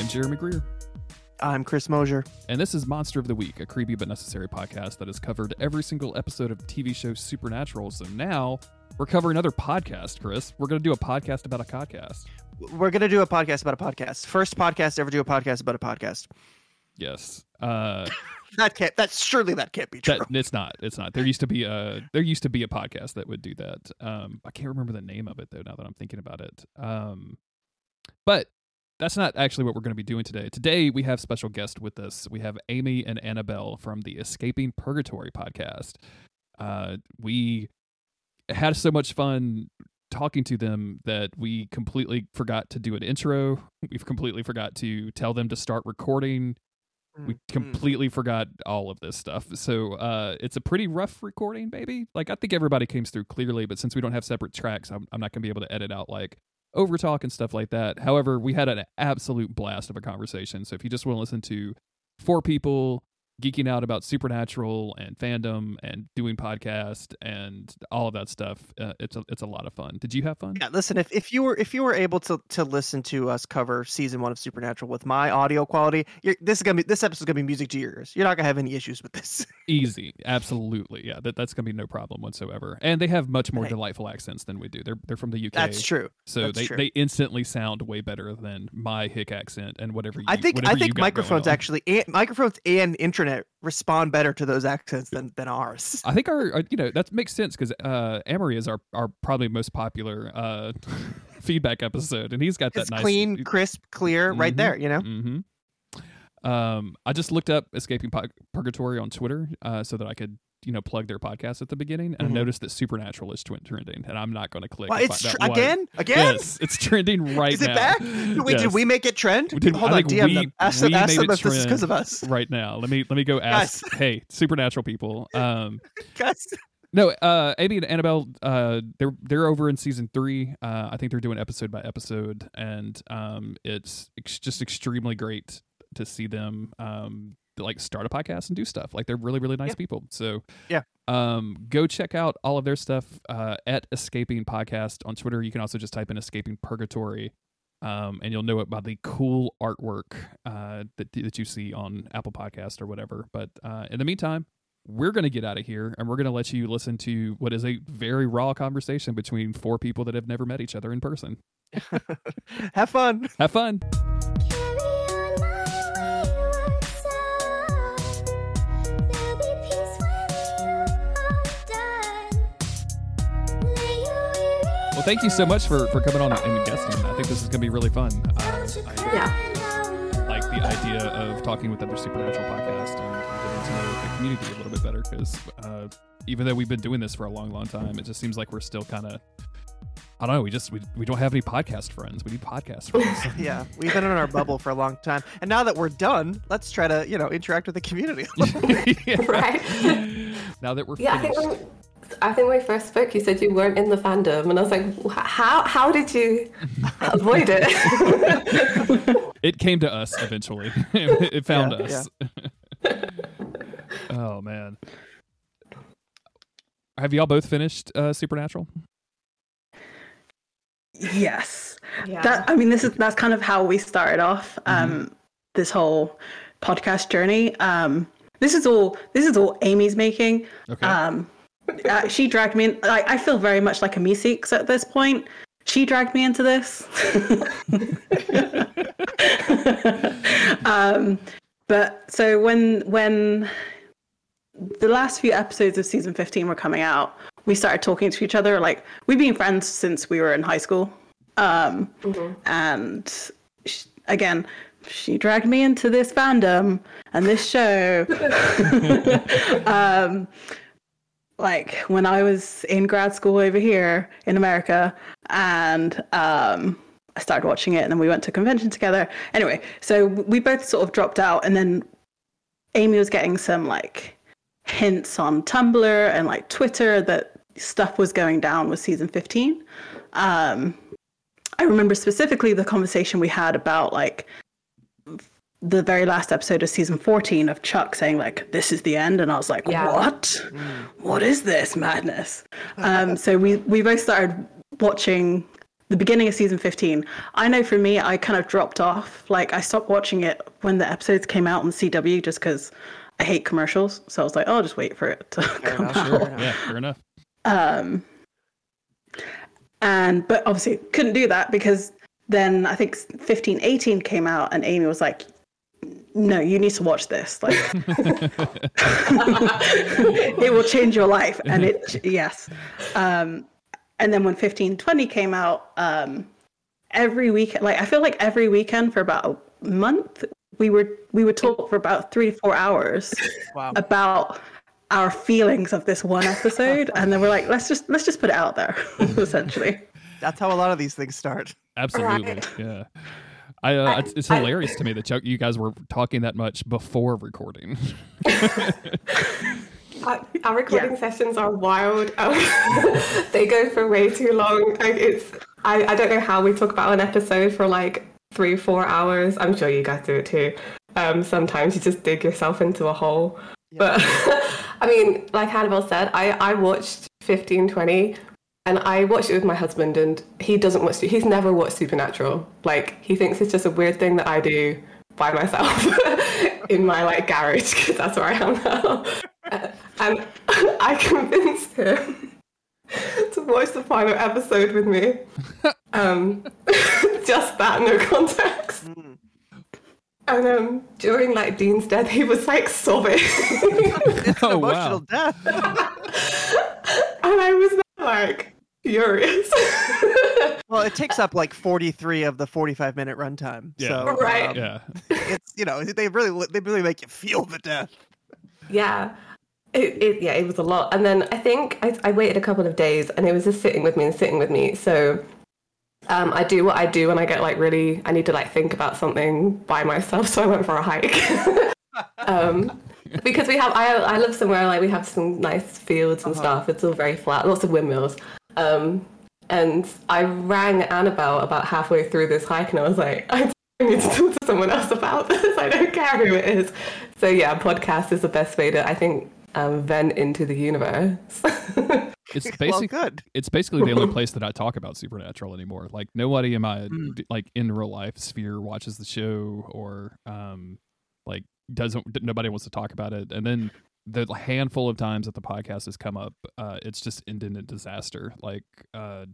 I'm Jeremy Greer. I'm Chris Mosier. And this is Monster of the Week, a creepy but necessary podcast that has covered every single episode of TV show Supernatural. So now we're covering another podcast, Chris. We're going to do a podcast about a podcast. We're going to do a podcast about a podcast. First podcast to ever do a podcast about a podcast. Yes. Uh, that can't. That's surely that can't be true. That, it's not. It's not. There used to be a there used to be a podcast that would do that. Um, I can't remember the name of it though. Now that I'm thinking about it. Um, but that's not actually what we're going to be doing today. Today we have special guest with us. We have Amy and Annabelle from the Escaping Purgatory podcast. Uh, we had so much fun talking to them that we completely forgot to do an intro. We've completely forgot to tell them to start recording. We Mm-hmm. completely forgot all of this stuff. So uh, it's a pretty rough recording, baby. Like I think everybody came through clearly, but since we don't have separate tracks, I'm, I'm not going to be able to edit out like over talk and stuff like that. However, we had an absolute blast of a conversation. So if you just want to listen to four people geeking out about supernatural and fandom and doing podcast and all of that stuff, uh, it's a, it's a lot of fun. Did you have fun? Yeah, listen. If, if you were if you were able to to listen to us cover season one of Supernatural with my audio quality, you're, this is gonna be this episode's gonna be music to your ears. You're not gonna have any issues with this. Easy, absolutely, yeah. That that's gonna be no problem whatsoever. And they have much more Hey. delightful accents than we do. They're they're from the UK. That's true. So That's they, true. they instantly sound way better than my hick accent and whatever. You, I think I think microphones actually and, microphones and internet respond better to those accents than than ours. I think our, our you know that makes sense because uh, Amory is our our probably most popular uh, feedback episode, and he's got that It's nice clean, crisp, clear, right Mhm. there. You know. Mm-hmm. Um, I just looked up Escaping Purgatory on Twitter uh, so that I could you know plug their podcast at the beginning, and Mhm. I noticed that Supernatural is trending, and I'm not going to click. Well, it's tr- again, again. Yes, it's trending right now. Is it now. back? Wait, Yes. did we make it trend? Did- Hold I on, DM we- them. Ask we them, ask made them it if this is because of us. right now. Let me let me go ask. hey, Supernatural people. Um, Guys, no, uh, Amy and Annabelle, uh, they're they're over in season three. Uh, I think they're doing episode by episode, and um, it's ex- just extremely great to see them um like start a podcast and do stuff. Like they're really really nice Yeah. people. So Yeah. um, go check out all of their stuff uh, at Escaping Podcast on Twitter. You can also just type in Escaping Purgatory. Um, and you'll know it by the cool artwork uh, that that you see on Apple Podcast or whatever. But uh, in the meantime, we're going to get out of here and we're going to let you listen to what is a very raw conversation between four people that have never met each other in person. have fun. Have fun. Well, thank you so much for, for coming on and guesting. I think this is going to be really fun. Uh, I Yeah. like the idea of talking with other Supernatural podcasts and, and getting to know the community a little bit better because uh, even though we've been doing this for a long, long time, it just seems like we're still kind of. I don't know. We just we, we don't have any podcast friends. We need podcast friends. Yeah, we've been in our bubble for a long time, and now that we're done, let's try to you know interact with the community. a little bit. Yeah. Right. Now that we're Yeah, I think finished. when, I think when we first spoke, you said you weren't in the fandom, and I was like, how how did you avoid it? it came to us eventually. it found Yeah, us. oh man. Have y'all both finished uh, Supernatural? Yes. yeah. That I mean this is that's kind of how we started off um Mm-hmm. this whole podcast journey. Um this is all this is all Amy's making. Okay. Um uh, she dragged me in I, I feel very much like a Meeseeks at this point. She dragged me into this. um but so when when the last few episodes of season 15 were coming out, we started talking to each other. Like, we've been friends since we were in high school. Um, And sh again, she dragged me into this fandom and this show. um, like, when I was in grad school over here in America, and um, I started watching it, and then we went to convention together. Anyway, so we both sort of dropped out, and then Amy was getting some like hints on Tumblr and like Twitter that stuff was going down with season 15. Um, I remember specifically the conversation we had about like the very last episode of season 14 of Chuck saying like this is the end and I was like Yeah. what what is this madness um so we we both started watching the beginning of season 15. I know for me, I kind of dropped off. Like I stopped watching it when the episodes came out on CW just because I hate commercials. So I was like, oh, I'll just wait for it to come enough, out. sure. enough. Yeah, fair enough. Um, and but obviously couldn't do that because then I think 1518 came out, and Amy was like, "No, you need to watch this. Like, it will change your life." And it, yes. Um, and then when 15, 20 came out, um, every weekend, like I feel like every weekend for about a month, we were we would talk for about three to four hours Wow. about our feelings of this one episode and then we're like let's just let's just put it out there essentially That's how a lot of these things start. Absolutely. Right. Yeah. I, uh, it's, it's I- hilarious to me that you- you guys were talking that much before recording. Our, our recording sessions are wild. Um, they go for way too long. Like it's, I, I don't know how we talk about an episode for like three, four hours. I'm sure you guys do it too. Um, sometimes you just dig yourself into a hole. But I mean, like Annabelle said, I, I watched 1520 and I watched it with my husband and he doesn't watch, he's never watched Supernatural. Like he thinks it's just a weird thing that I do by myself in my like garage because that's where I am now. And I convinced him to watch the final episode with me. Um, just that, no context. Mm. And um, during like Dean's death, he was like sobbing, It's an Oh, emotional wow. death. and I was like furious. well, it takes up like 43 of the 45 minute runtime. Yeah. So Right. um, yeah. it's you know they really they really make you feel the death. yeah. It, it, yeah, it was a lot. And then I think I, I waited a couple of days and it was just sitting with me and sitting with me. So um, I do what I do when I get like really, I need to like think about something by myself. So I went for a hike. um, because we have, I, I live somewhere like we have some nice fields and stuff. It's all very flat, lots of windmills. Um, and I rang Annabelle about halfway through this hike and I was like, I need to talk to someone else about this. I don't care who it is. So yeah, podcast is the best way to, I think, um, vent into the universe. It's well, good. it's basically the only place that I talk about Supernatural anymore. Like nobody in my Mm. like in real life sphere watches the show or um like doesn't nobody wants to talk about it. And then the handful of times that the podcast has come up, uh, it's just ended in disaster. Like uh,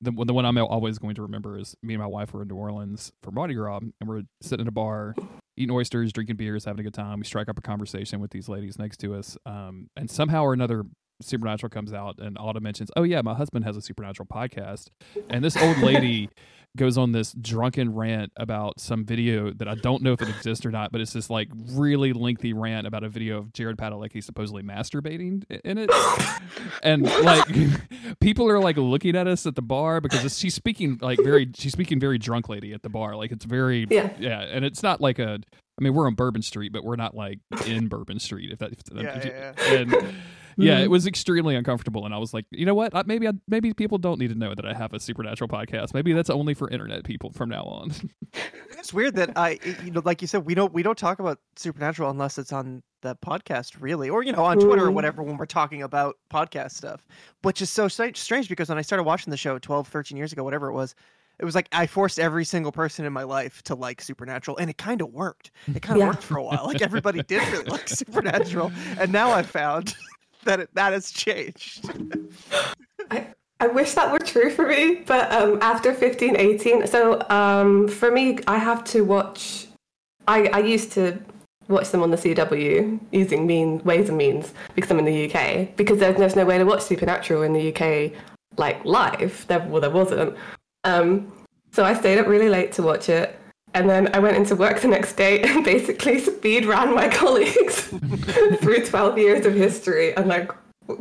the the one I'm always going to remember is me and my wife were in New Orleans for Mardi Gras, and we're sitting in a bar, eating oysters, drinking beers, having a good time. We strike up a conversation with these ladies next to us, um, and somehow or another, Supernatural comes out, and Autumn mentions, "Oh yeah, my husband has a Supernatural podcast," and this old lady goes on this drunken rant about some video that I don't know if it exists or not, but it's this like really lengthy rant about a video of Jared Padalecki supposedly masturbating in it, and like people are like looking at us at the bar because it's- she's speaking like very she's speaking very drunk lady at the bar, like it's very Yeah. yeah, and it's not like a. I mean, we're on Bourbon Street, but we're not like in Bourbon Street. If that, if that- Yeah, if yeah, yeah. and yeah, it mm-hmm. was extremely uncomfortable, and I was like, you know what? I, maybe I, maybe people don't need to know that I have a supernatural podcast. Maybe that's only for internet people from now on. It's weird that I you know like you said we don't we don't talk about supernatural unless it's on the podcast really or you know on Twitter or whatever when we're talking about podcast stuff. Which is so strange, strange because when I started watching the show 12 13 years ago whatever it was it was like I forced every single person in my life to like Supernatural, and it kind of worked. It kind of Yeah. worked for a while. Like everybody did really like Supernatural, and now I've found that it, that has changed. I, I wish that were true for me, but um, after 15, 18, so um, for me, I have to watch. I, I used to watch them on the CW using mean ways and means because I'm in the UK. Because there's, there's no way to watch Supernatural in the UK like live. There, well, there wasn't. Um, so I stayed up really late to watch it. And then I went into work the next day and basically speed ran my colleagues through 12 years of history. And like,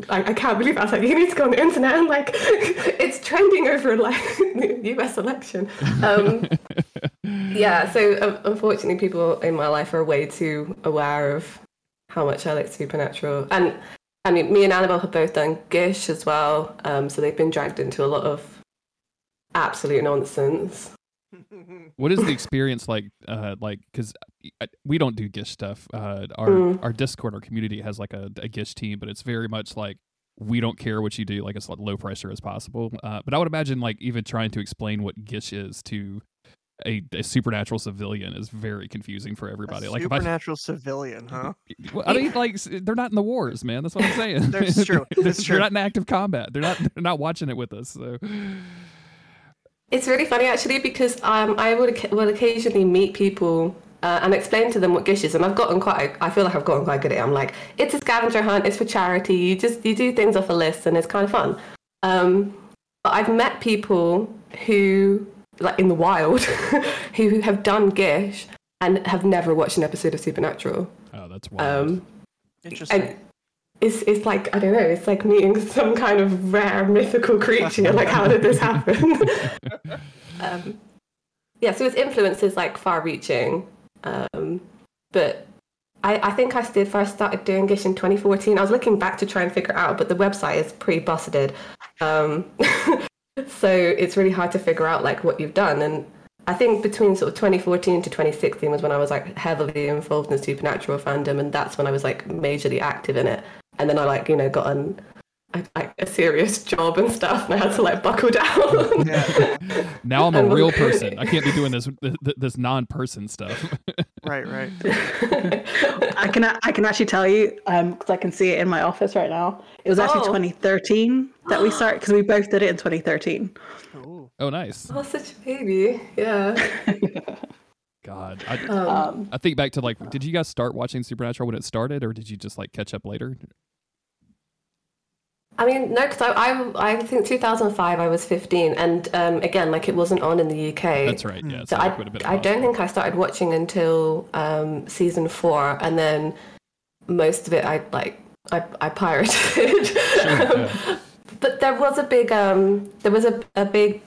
I, I can't believe I was like, you need to go on the internet and like, it's trending over like the US election. Um, yeah, so um, unfortunately, people in my life are way too aware of how much I like Supernatural. And I mean, me and Annabelle have both done Gish as well. Um, so they've been dragged into a lot of absolute nonsense. What is the experience like? Uh, like because we don't do Gish stuff. Uh, our Mm. our Discord, our community has like a, a Gish team, but it's very much like we don't care what you do, like as low pressure as possible. Uh, but I would imagine like even trying to explain what Gish is to a, a supernatural civilian is very confusing for everybody. A like if I, supernatural civilian, huh? well, I mean, like they're not in the wars, man. That's what I'm saying. That's true. That's they're true. not in active combat. They're not. They're not watching it with us. So It's really funny actually because um, I would will occasionally meet people uh, and explain to them what Gish is, and I've gotten quite. I feel like I've gotten quite good at it. I'm like, it's a scavenger hunt. It's for charity. You just you do things off a list, and it's kind of fun. Um, but I've met people who, like in the wild, who have done Gish and have never watched an episode of Supernatural. oh, that's wild. Um, Interesting. and it's it's like I don't know. It's like meeting some kind of rare mythical creature. like, how did this happen? um, yeah, so his influence is like far-reaching, um, but I, I think I did first started doing Gish in 2014. I was looking back to try and figure it out, but the website is pretty busted, um, so it's really hard to figure out like what you've done. And I think between sort of 2014 to 2016 was when I was like heavily involved in supernatural fandom, and that's when I was like majorly active in it. And then I like you know got on a, like a serious job and stuff, and I had to like buckle down. yeah. now I'm a and was- real person. I can't be doing this this, this non-person stuff. Right. Right. I can I can actually tell you um, because I can see it in my office right now. It was actually Oh. 2013 that we started because we both did it in 2013. Ooh. oh, nice. oh, such a baby. Yeah. God, I, Um, Um, I think back to like, did you guys start watching Supernatural when it started, or did you just like catch up later? I mean, no, because I, I, I think 2005 I was 15, and um, again, like it wasn't on in the UK. That's right. Yeah. So like, I, would have been I don't think I started watching until um, season four, and then most of it I like I, I pirated. yeah. But there was a big um, there was a, a big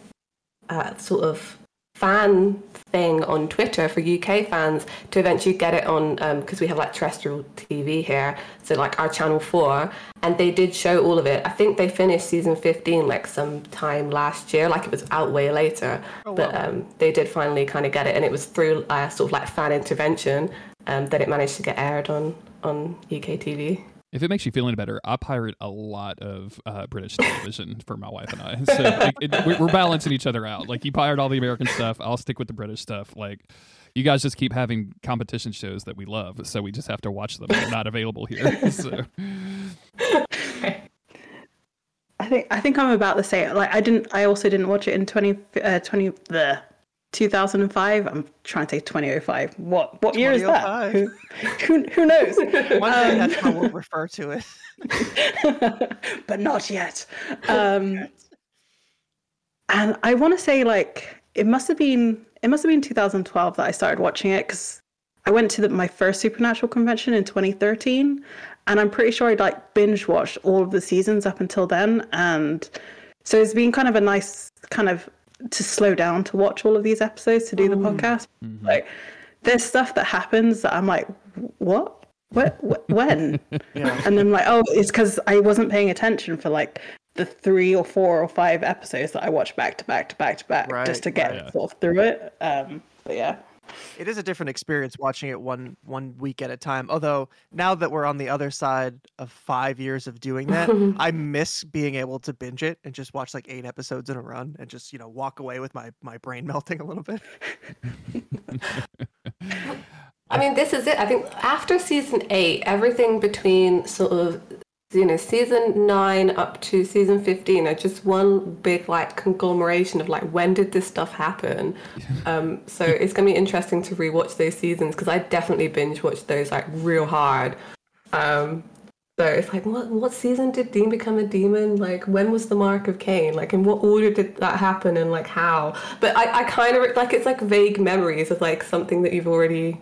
uh, sort of fan thing on Twitter for UK fans to eventually get it on because we have like terrestrial TV here, so like our channel four, and they did show all of it. I think they finished season fifteen like sometime last year, like it was out way later, Oh, but um, they did finally kind of get it, and it was through uh, sort of like fan intervention um, that it managed to get aired on on UK TV. If it makes you feel any better, I pirate a lot of uh, British television for my wife and I. So like, it, we're, we're balancing each other out. Like you pirate all the American stuff, I'll stick with the British stuff. Like you guys just keep having competition shows that we love, so we just have to watch them. They're not available here. So I think I think I'm about the same. Like I didn't. I also didn't watch it in 20 uh, 20 the 2005. I'm trying to say 2005. What what year is that? Who, who who knows? One day Um, that's how we'll refer to it. but not yet. Um, and I want to say like it must have been it must have been 2012 that I started watching it because I went to the, my first Supernatural convention in 2013, and I'm pretty sure I'd like binge watched all of the seasons up until then, and so it's been kind of a nice kind of to slow down to watch all of these episodes to do the podcast. Like there's stuff that happens that I'm like, what? What? Wh- when? Yeah. and then like, oh, it's because I wasn't paying attention for like the three or four or five episodes that I watched back to back to back to back Right, just to get right. sort of through it. Um, but yeah, it is a different experience watching it one one week at a time. Although now that we're on the other side of five years of doing that, I miss being able to binge it and just watch like eight episodes in a run and just you know walk away with my my brain melting a little bit. I mean, this is it. I think after season eight, everything between sort of you know season nine up to season fifteen are just one big like conglomeration of like when did this stuff happen. um, so it's gonna be interesting to rewatch those seasons because I definitely binge watched those like real hard. Um, so it's like, what what season did Dean become a demon? Like, when was the mark of Cain? Like, in what order did that happen, and like how? But I, I kind of like it's like vague memories of like something that you've already.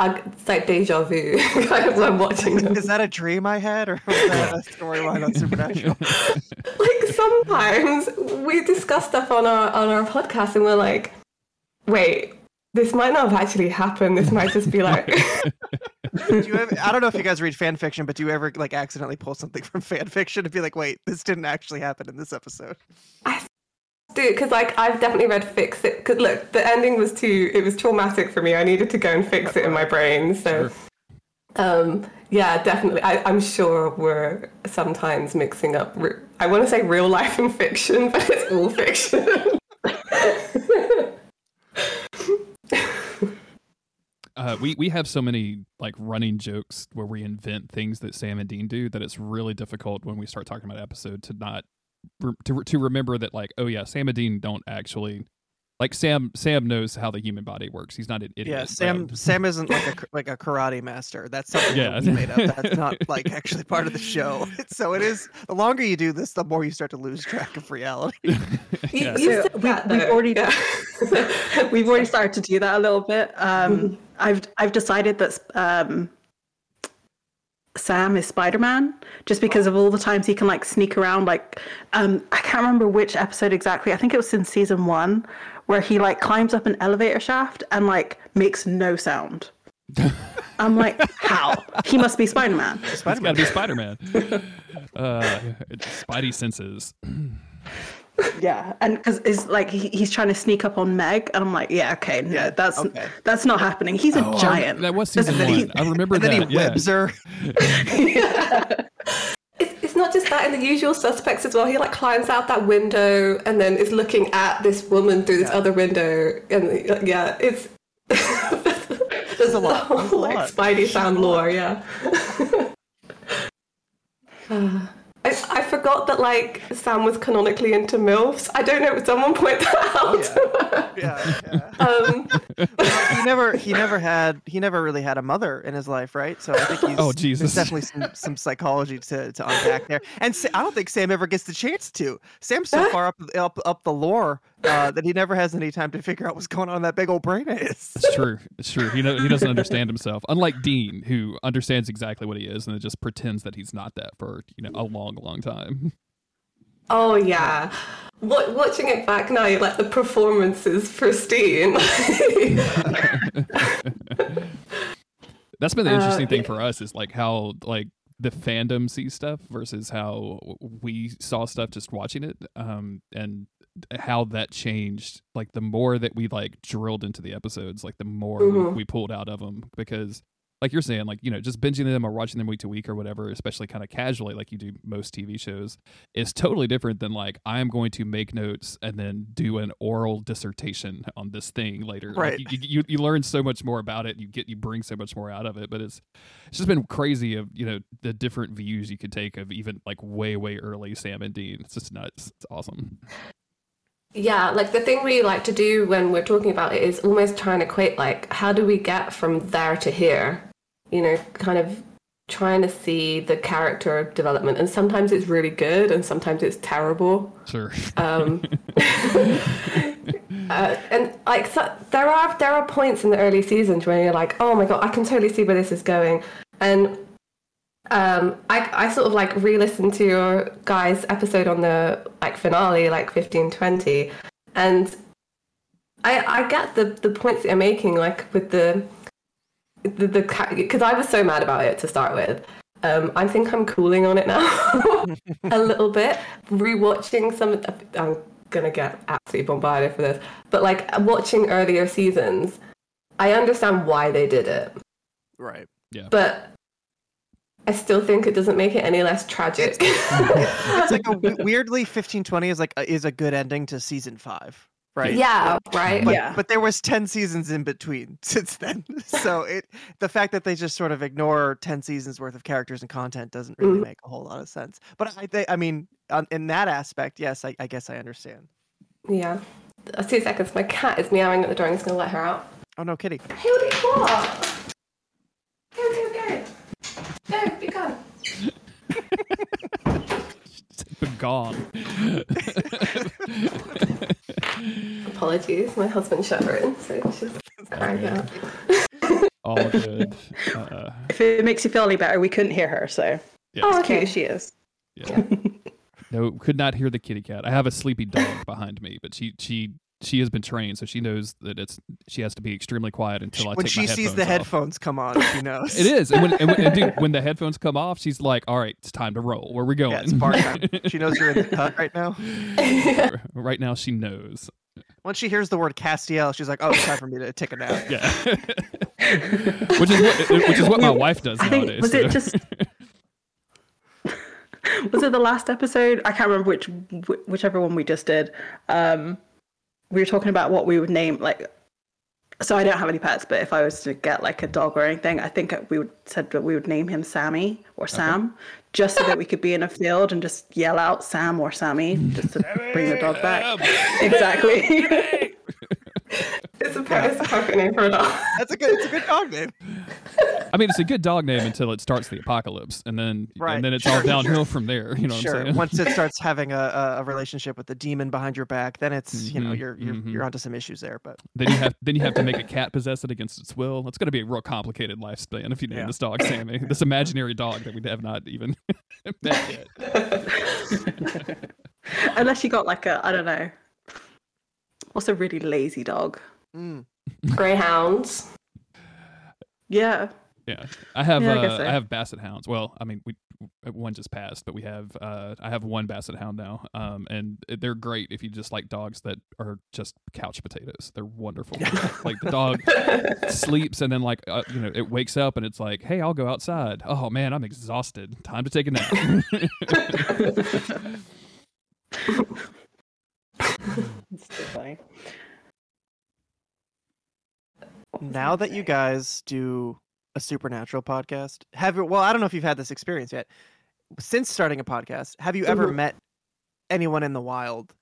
I, it's like deja vu, kind of when watching them. Is that a dream I had, or was that a storyline on Supernatural? like sometimes we discuss stuff on our on our podcast, and we're like, wait, this might not have actually happened. This might just be like. do you ever, I don't know if you guys read fan fiction, but do you ever like accidentally pull something from fan fiction and be like, wait, this didn't actually happen in this episode? Dude, because like I've definitely read Fix It. Because look, the ending was too. It was traumatic for me. I needed to go and fix it in my brain. So, Sure. Um, yeah, definitely. I, I'm sure we're sometimes mixing up. Re- I want to say real life and fiction, but it's all fiction. Uh, we we have so many like running jokes where we invent things that Sam and Dean do that it's really difficult when we start talking about episode to not to to remember that like oh yeah Sam and Dean don't actually like Sam Sam knows how the human body works. He's not an idiot. Yeah, Sam. so- Sam isn't like a like a karate master. That's something Yeah. that we made up. That's not like actually part of the show. So it is. The longer you do this, the more you start to lose track of reality. You, Yeah. you said we- that, we've already- Yeah. We've already started to do that a little bit. Um, I've I've decided that um, Sam is Spider Man just because of all the times he can like sneak around. Like um, I can't remember which episode exactly. I think it was in season one where he like climbs up an elevator shaft and like makes no sound. I'm like, how? He must be Spider Man. Spider Man. got to be Spider Man. uh, Spidey senses. Yeah, and because it's like he, he's trying to sneak up on Meg, and I'm like, yeah, okay, no, Yeah, that's okay. that's not happening. He's a Oh, giant. That was season then he- I remember and then that. he yeah. whips her. It's, it's not just that in the usual suspects as well. He like climbs out that window and then is looking at this woman through this Yeah. other window, and uh, yeah, it's there's a lot. the There's a whole, like lot. Spidey sound lore, yeah. Uh, I, I forgot that like Sam was canonically into milfs. I don't know. If someone point that out. Yeah, yeah. um, he never he never had he never really had a mother in his life, right? So I think he's Oh, Jesus. There's definitely some, some psychology to, to unpack there. And Sa- I don't think Sam ever gets the chance to. Sam's so far up up up the lore uh, that he never has any time to figure out what's going on in that big old brain of his. It's true. It's true. He know, he doesn't understand himself. Unlike Dean, who understands exactly what he is and then just pretends that he's not that for you know a long, long time. oh yeah. What, watching it back now, like the performances is pristine. That's been the Uh, interesting thing for us is like how like the fandom sees stuff versus how we saw stuff just watching it, um, and how that changed. Like the more that we like drilled into the episodes, like the more Mhm. we, pulled out of them because. Like you're saying, like you know, just binging them or watching them week to week or whatever, especially kind of casually, like you do most TV shows, is totally different than like I am going to make notes and then do an oral dissertation on this thing later. Like, Right. you, you you learn so much more about it. You get you bring so much more out of it. But it's it's just been crazy of you know the different views you could take of even like way way early Sam and Dean. It's just nuts. It's awesome. Yeah, like the thing we like to do when we're talking about it is almost trying to equate like how do we get from there to here? You know, kind of trying to see the character development, and sometimes it's really good, and sometimes it's terrible. Sure. Um, uh, and like so, there are there are points in the early seasons where you're like, oh my god, I can totally see where this is going, and um, I I sort of like re-listened to your guys' episode on the like finale, like fifteen twenty, and I I get the the points that you're making, like with the the the because I was so mad about it to start with. Um, I think I'm cooling on it now a little bit. Rewatching some, of the, I'm gonna get absolutely bombarded for this, but like watching earlier seasons, I understand why they did it, Right. Yeah. But I still think it doesn't make it any less tragic. It's like a w- weirdly 1520 is like a, is a good ending to season five, right? yeah, right. But, Yeah. but there was 10 seasons in between since then so it the fact that they just sort of ignore 10 seasons worth of characters and content doesn't really Mhm. make a whole lot of sense but i think i mean on, in that aspect yes I, I guess i understand Yeah. Two seconds. My cat is meowing at the door. I'm just gonna let her out. oh no kitty Hey, what do you want? Go, be gone. Been. Apologies. My husband shut her in, so she's crying out. All good. Uh, If it makes you feel any better, we couldn't hear her, so yeah. Oh, cute okay. as she is. Yeah. no, could not hear the kitty cat. I have a sleepy dog behind me, but she she she has been trained, so she knows that it's she has to be extremely quiet until I when take she my sees the off. headphones come on she knows It is, and when and, when, and dude, when the headphones come off, she's like, "All right, it's time to roll. Where we going?" yeah it's bar time she knows you're in the cut right now right now, she knows. once she hears the word castiel she's like oh it's time for me to take a nap Yeah. which is what which is what my wife does I think nowadays. was so- it just was it the last episode? I can't remember which whichever one we just did. Um, we were talking about what we would name like. So I don't have any pets, but if I was to get like a dog or anything, I think we would said that we would name him Sammy or Sam, just so that we could be in a field and just yell out Sam or Sammy just to bring the dog back. Exactly. It's a, per- it's a name for a dog. That's a good. It's a good dog name. I mean, it's a good dog name until it starts the apocalypse, and then Right. and then it's all downhill from there. You know what sure. I'm saying? Once it starts having a, a, a relationship with the demon behind your back, then it's you know Mhm, you're you're mhm. you're onto some issues there. But then you have then you have to make a cat possess it against its will. It's going to be a real complicated lifespan if you name Yeah. this dog Sammy, this imaginary dog that we have not even met yet. Unless you got like a I don't know. What's a really lazy dog? mm, Greyhounds. Yeah. Yeah, I have Yeah, I uh, guess so. I have basset hounds. Well, I mean, we one just passed, but we have uh, I have one basset hound now, um, and they're great if you just like dogs that are just couch potatoes. They're wonderful. like the dog sleeps and then like uh, you know it wakes up and it's like, hey, I'll go outside. Oh man, I'm exhausted. Time to take a nap. It's so funny. now that you guys do a supernatural podcast, have you? Well, I don't know if you've had this experience yet. Since starting a podcast, have you ever Mhm. met anyone in the wild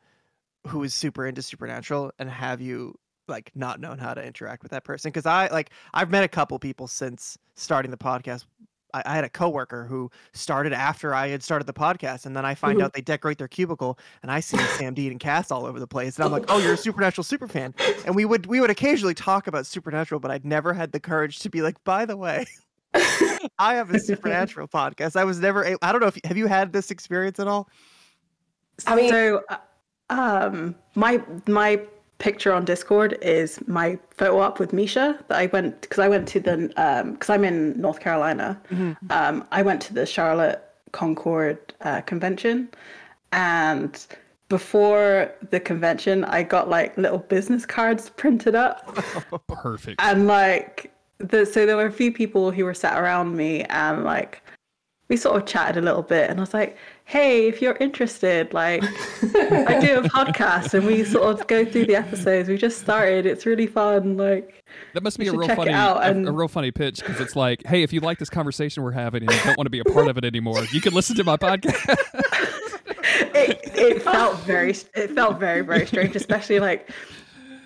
who is super into supernatural, and have you like not known how to interact with that person? Because I like I've met a couple people since starting the podcast. I, I had a coworker who started after I had started the podcast, and then I find Mhm. out they decorate their cubicle, and I see Sam Dean and Cass all over the place, and I'm like, "Oh, you're a supernatural super fan." And we would we would occasionally talk about supernatural, but I'd never had the courage to be like, "By the way, I have a supernatural podcast." I was never. I don't know if have you had this experience at all? I mean- so uh, um, my my picture on Discord is my photo op with Misha that I went because I went to the um because I'm in North Carolina. Um, I went to the Charlotte Concord uh, convention, and before the convention, I got like little business cards printed up. Perfect. and like the so there were a few people who were sat around me and like we sort of chatted a little bit and I was like, hey, if you're interested, like I do a podcast and we sort of go through the episodes. We just started. It's really fun. Like That must be a real funny, out a- a, real funny pitch because it's like, hey, if you like this conversation we're having and you don't want to be a part of it anymore, you can listen to my podcast. it, it felt very it felt very very strange especially like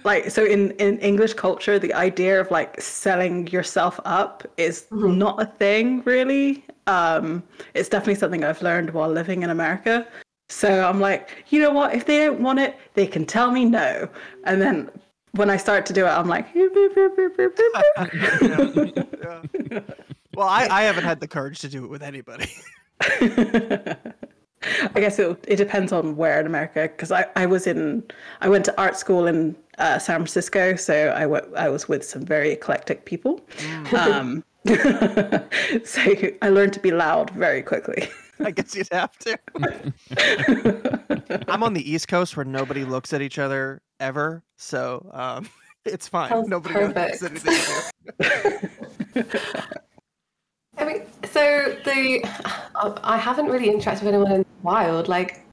like so in in english culture the idea of like selling yourself up is not a thing really. Um it's definitely something i've learned while living in america. So i'm like you know what? If they don't want it they can tell me no. And then when i start to do it i'm like Well, I, I haven't had the courage to do it with anybody. I guess it it depends on where in America because I, I was in I went to art school in uh, San Francisco, so I wa- I was with some very eclectic people. Um, so I learned to be loud very quickly. I guess you'd have to. I'm on the East Coast where nobody looks at each other ever, so um, it's fine. Sounds nobody perfect. notices anything. you do. I mean, so the I haven't really interacted with anyone in the wild. Like,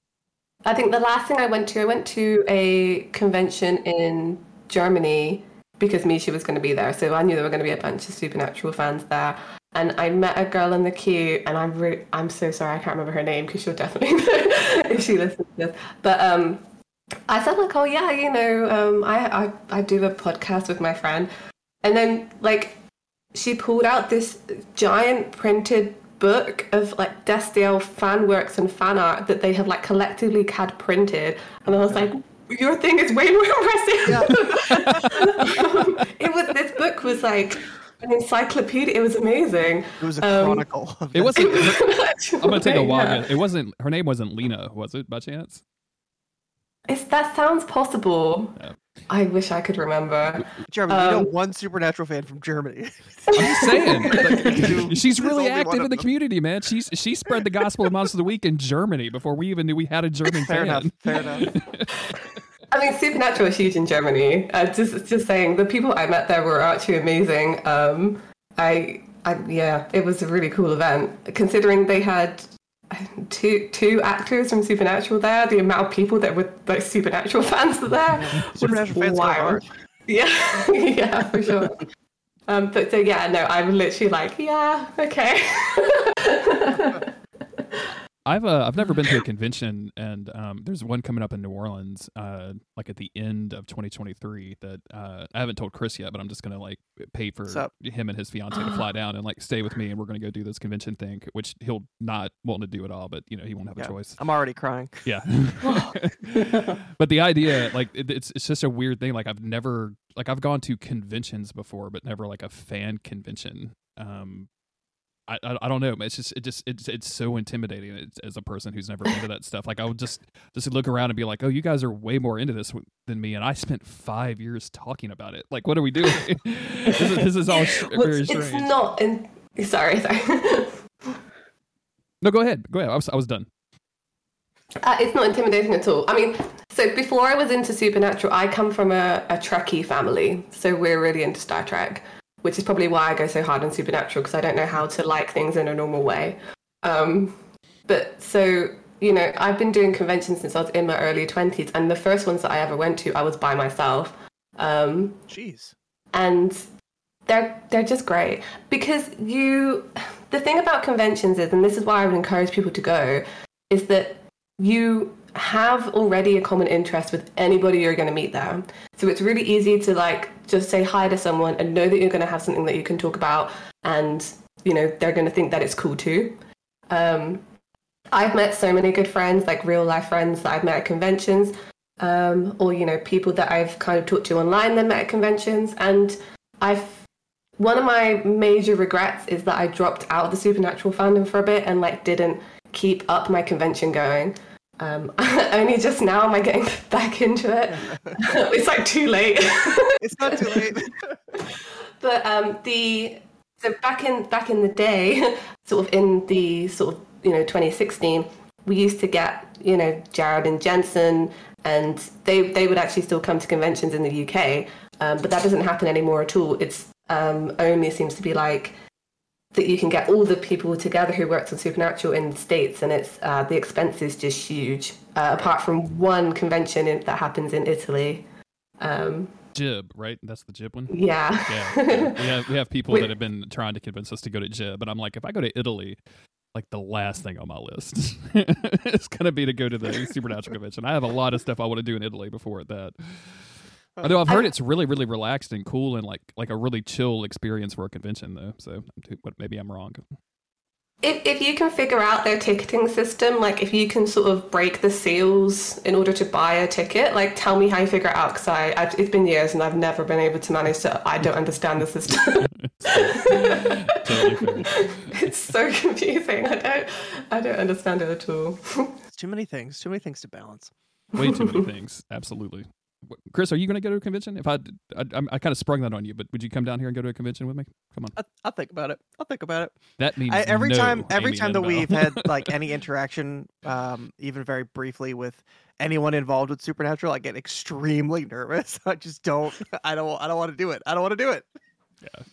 I think the last thing I went to, I went to a convention in Germany because Misha was going to be there, so I knew there were going to be a bunch of Supernatural fans there. And I met a girl in the queue, and I'm re- I'm so sorry I can't remember her name because she'll definitely know if she listens to this. But um, I said like, oh yeah, you know, um, I, I I do a podcast with my friend, and then like she pulled out this giant printed book of like Destiel fan works and fan art that they have like collectively had printed, and I was like, your thing is way more impressive. it was this book was like an encyclopedia. It was amazing. It was a Um, chronicle. Of It wasn't. I'm gonna take a wild Yeah. guess. It wasn't. Her name wasn't Lena, was it? By chance? It's, that sounds possible. Yeah. I wish I could remember. Germany. you know um, one supernatural fan from Germany. I'm just saying. like, she's really active in the community, man. She's she spread the gospel of Monsters of the Week in Germany before we even knew we had a German fair fan. enough. Fair enough. I mean, Supernatural is huge in Germany. Uh, just, just saying, the people I met there were actually amazing. Um, I, I, yeah, it was a really cool event. Considering they had two two actors from Supernatural there, the amount of people that were like Supernatural fans were there, was Supernatural fans wild. Yeah, yeah, for sure. Um, but so yeah, no, I'm literally like, yeah, okay. I've uh, I've never been to a convention, and um, there's one coming up in New Orleans, uh, like at the end of 2023. That uh, I haven't told Chris yet, but I'm just gonna like pay for him and his fiance to fly down and like stay with me, and we're gonna go do this convention thing, which he'll not want to do at all, but you know he won't have Yeah. a choice. I'm already crying. Yeah. but the idea, like, it, it's it's just a weird thing. Like, I've never, like, I've gone to conventions before, but never like a fan convention. Um, I, I, I don't know. It's just it just it's it's so intimidating it's, as a person who's never been to that stuff. Like I would just just look around and be like, oh, you guys are way more into this than me, and I spent five years talking about it. Like, what are we doing? this, is, this is all sh- Well, very it's not. In- sorry, sorry. no, go ahead, go ahead. I was I was done. Uh, it's not intimidating at all. I mean, so before I was into Supernatural, I come from a, a Trekkie family. So we're really into Star Trek, which is probably why I go so hard on Supernatural because I don't know how to like things in a normal way. Um, but so, you know, I've been doing conventions since I was in my early 20s. And the first ones that I ever went to, I was by myself. Um, Jeez. and they're they're just great because you the thing about conventions is and this is why I would encourage people to go is that you have already a common interest with anybody you're going to meet there. So it's really easy to like just say hi to someone and know that you're going to have something that you can talk about and you know they're going to think that it's cool too. Um, I've met so many good friends like real life friends that I've met at conventions um, or you know people that I've kind of talked to online that met at conventions. And I've one of my major regrets is that I dropped out of the supernatural fandom for a bit and like didn't keep up my convention going. Um, only just now am I getting back into it. it's like too late. It's not too late. but um, the so back in back in the day, sort of in the sort of you know 2016, we used to get you know Jared and Jensen, and they they would actually still come to conventions in the UK, um, but that doesn't happen anymore at all. It's um, only seems to be like that you can get all the people together who worked on Supernatural in the states, and it's uh, the expense is just huge. Uh, apart from one convention in, that happens in Italy. Um, Jib, right? That's the Jib one. yeah. Yeah, yeah. we have we have people that have been trying to convince us to go to Jib, but I'm like, if I go to Italy, like the last thing on my list is gonna be to go to the Supernatural convention. I have a lot of stuff I want to do in Italy before that. I know I've heard I- it's really, really relaxed and cool and like like a really chill experience for a convention though. So, but maybe I'm wrong. If, if you can figure out their ticketing system, like if you can sort of break the seals in order to buy a ticket, like tell me how you figure it out because I I've, it's been years and I've never been able to manage to. I don't understand the system. It's so confusing. I don't I don't understand it at all. It's too many things. Too many things to balance. Way too many things. Absolutely. Wh- Chris, are you going to go to a convention? If I, I, I'm- kind of sprung that on you, but would you come down here and go to a convention with me? Come on. I, I'll think about it. I'll think about it. That means I, every no, time, every Amy time that we've had like any interaction, um, even very briefly with anyone involved with Supernatural, I get extremely nervous. I just don't. I don't. I don't want to do it. I don't want to do it. Yeah.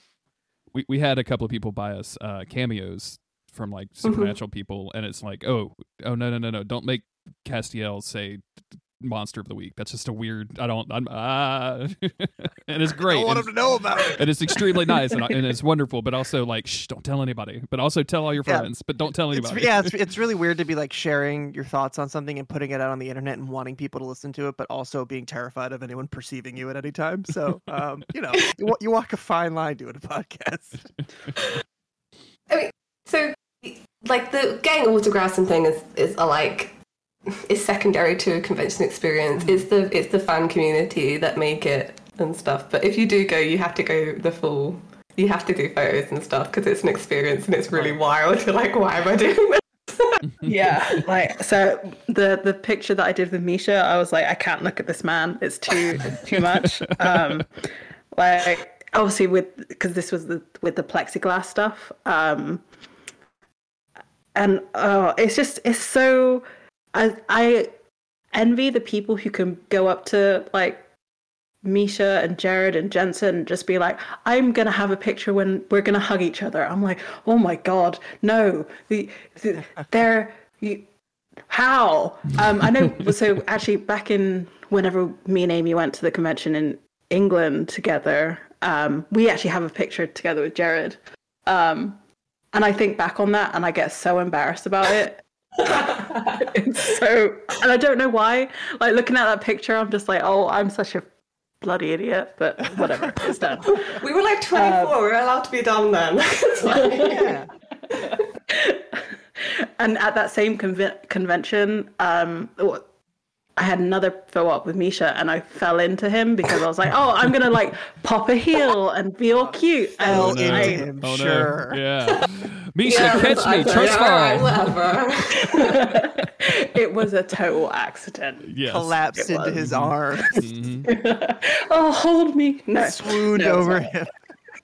We, we had a couple of people buy us uh, cameos from like Mm-hmm. supernatural people, and it's like, oh, oh no, no, no, no, don't make Castiel say monster of the week. That's just a weird. I don't. I'm ah, and it's I great. don't want and, them to know about it. and it's extremely nice and, and it's wonderful, but also like, shh, don't tell anybody. But also tell all your Yeah. friends, but don't tell It's, anybody. yeah, it's, it's really weird to be like sharing your thoughts on something and putting it out on the internet and wanting people to listen to it, but also being terrified of anyone perceiving you at any time. So, um, you know, you, you walk a fine line doing a podcast. I mean, so like the getting autographs and thing is is a, like is secondary to a convention experience. It's the it's the fan community that make it and stuff. But if you do go, you have to go the full. You have to do photos and stuff because it's an experience and it's really wild. You're like, why am I doing this? yeah, like so the the picture that I did with Misha, I was like, I can't look at this man. It's too too much. Um, like obviously with because this was the with the plexiglass stuff. Um, and oh, it's just it's so I I envy the people who can go up to like Misha and Jared and Jensen and just be like, I'm gonna have a picture when we're gonna hug each other. I'm like, oh my god, no, the, the, they're you, how? Um, I know. So actually, back in whenever me and Amy went to the convention in England together, um, we actually have a picture together with Jared. Um, and I think back on that, and I get so embarrassed about it. it's so, and I don't know why. Like looking at that picture, I'm just like, oh, I'm such a bloody idiot. But whatever, it's done. We were like 24. we were allowed to be dumb then. Like- Yeah. and at that same conve- convention, um, w- I had another throw up with Misha, and I fell into him because I was like, "Oh, I'm gonna like pop a heel and be all cute." And Oh, no. into I- him. Oh, no. Sure. Yeah. Misha, Yeah, catch me. was Trust like, "All right, fall. whatever. it was a total accident. Yes. Collapsed into his arms. Mhm. oh, hold me! No, Swooned no, over not. him.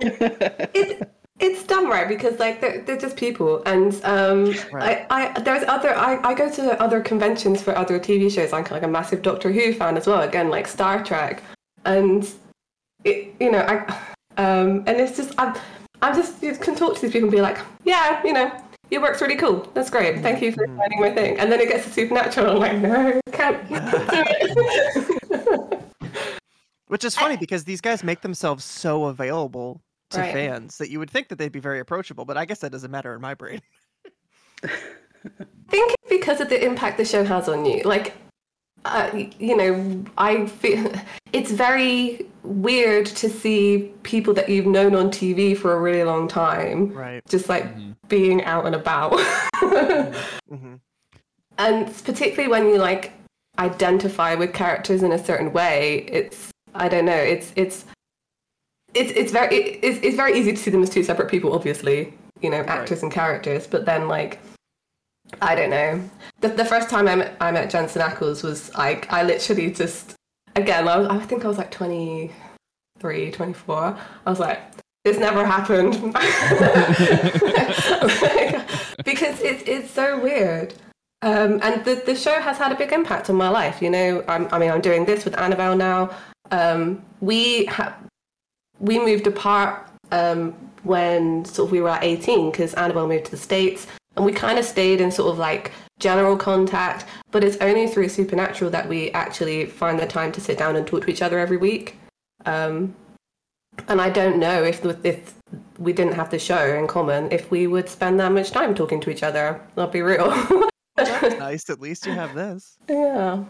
it's it's dumb, right? Because like they're, they're just people, and um, Right. I, I there's other I, I go to other conventions for other TV shows. I'm like a massive Doctor Who fan as well. Again, like Star Trek, and it you know I um and it's just I'm I'm just you can talk to these people and be like, yeah, you know. Your work's really cool. That's great. Thank you for finding my thing. And then it gets to supernatural. I'm like, no, can't do it. Which is funny because these guys make themselves so available to Right. fans that you would think that they'd be very approachable, but I guess that doesn't matter in my brain. I think because of the impact the show has on you. Like, uh, you know, I feel it's very weird to see people that you've known on TV for a really long time, Right. just like being out and about. mm-hmm. and particularly when you like identify with characters in a certain way, it's I don't know, it's it's it's it's very it, it's, it's very easy to see them as two separate people, obviously, you know, actors and characters. But then like I don't know. The, the first time I met, I met Jensen Ackles was like I literally just again I, was, I think I was like 23, 24. I was like this never happened Like, because it's it's so weird. Um, and the, the show has had a big impact on my life. You know, I'm, I mean, I'm doing this with Annabelle now. Um, we ha- we moved apart um, when sort of we were at 18 because Annabelle moved to the States, and we kind of stayed in sort of like general contact. But it's only through Supernatural that we actually find the time to sit down and talk to each other every week. Um, and I don't know if if we didn't have the show in common, if we would spend that much time talking to each other. I'll be real. That's nice. At least you have this. yeah.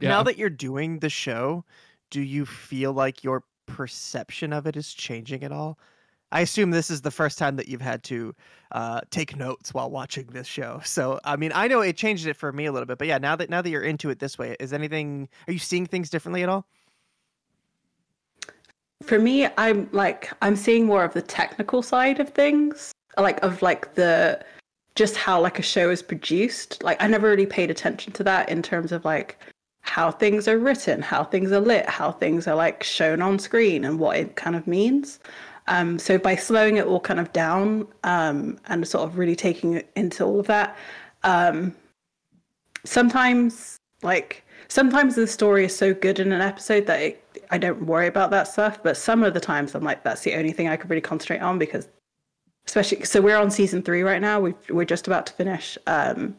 Yeah. Now that you're doing the show, do you feel like your perception of it is changing at all? I assume this is the first time that you've had to uh, take notes while watching this show. So, I mean, I know it changed it for me a little bit, but yeah, now that now that you're into it this way, is anything? Are you seeing things differently at all? for me i'm like i'm seeing more of the technical side of things like of like the just how like a show is produced like i never really paid attention to that in terms of like how things are written how things are lit how things are like shown on screen and what it kind of means um, so by slowing it all kind of down um, and sort of really taking it into all of that um, sometimes like sometimes the story is so good in an episode that it, I don't worry about that stuff. But some of the times I'm like, that's the only thing I could really concentrate on because, especially, so we're on season three right now. we we're just about to finish um,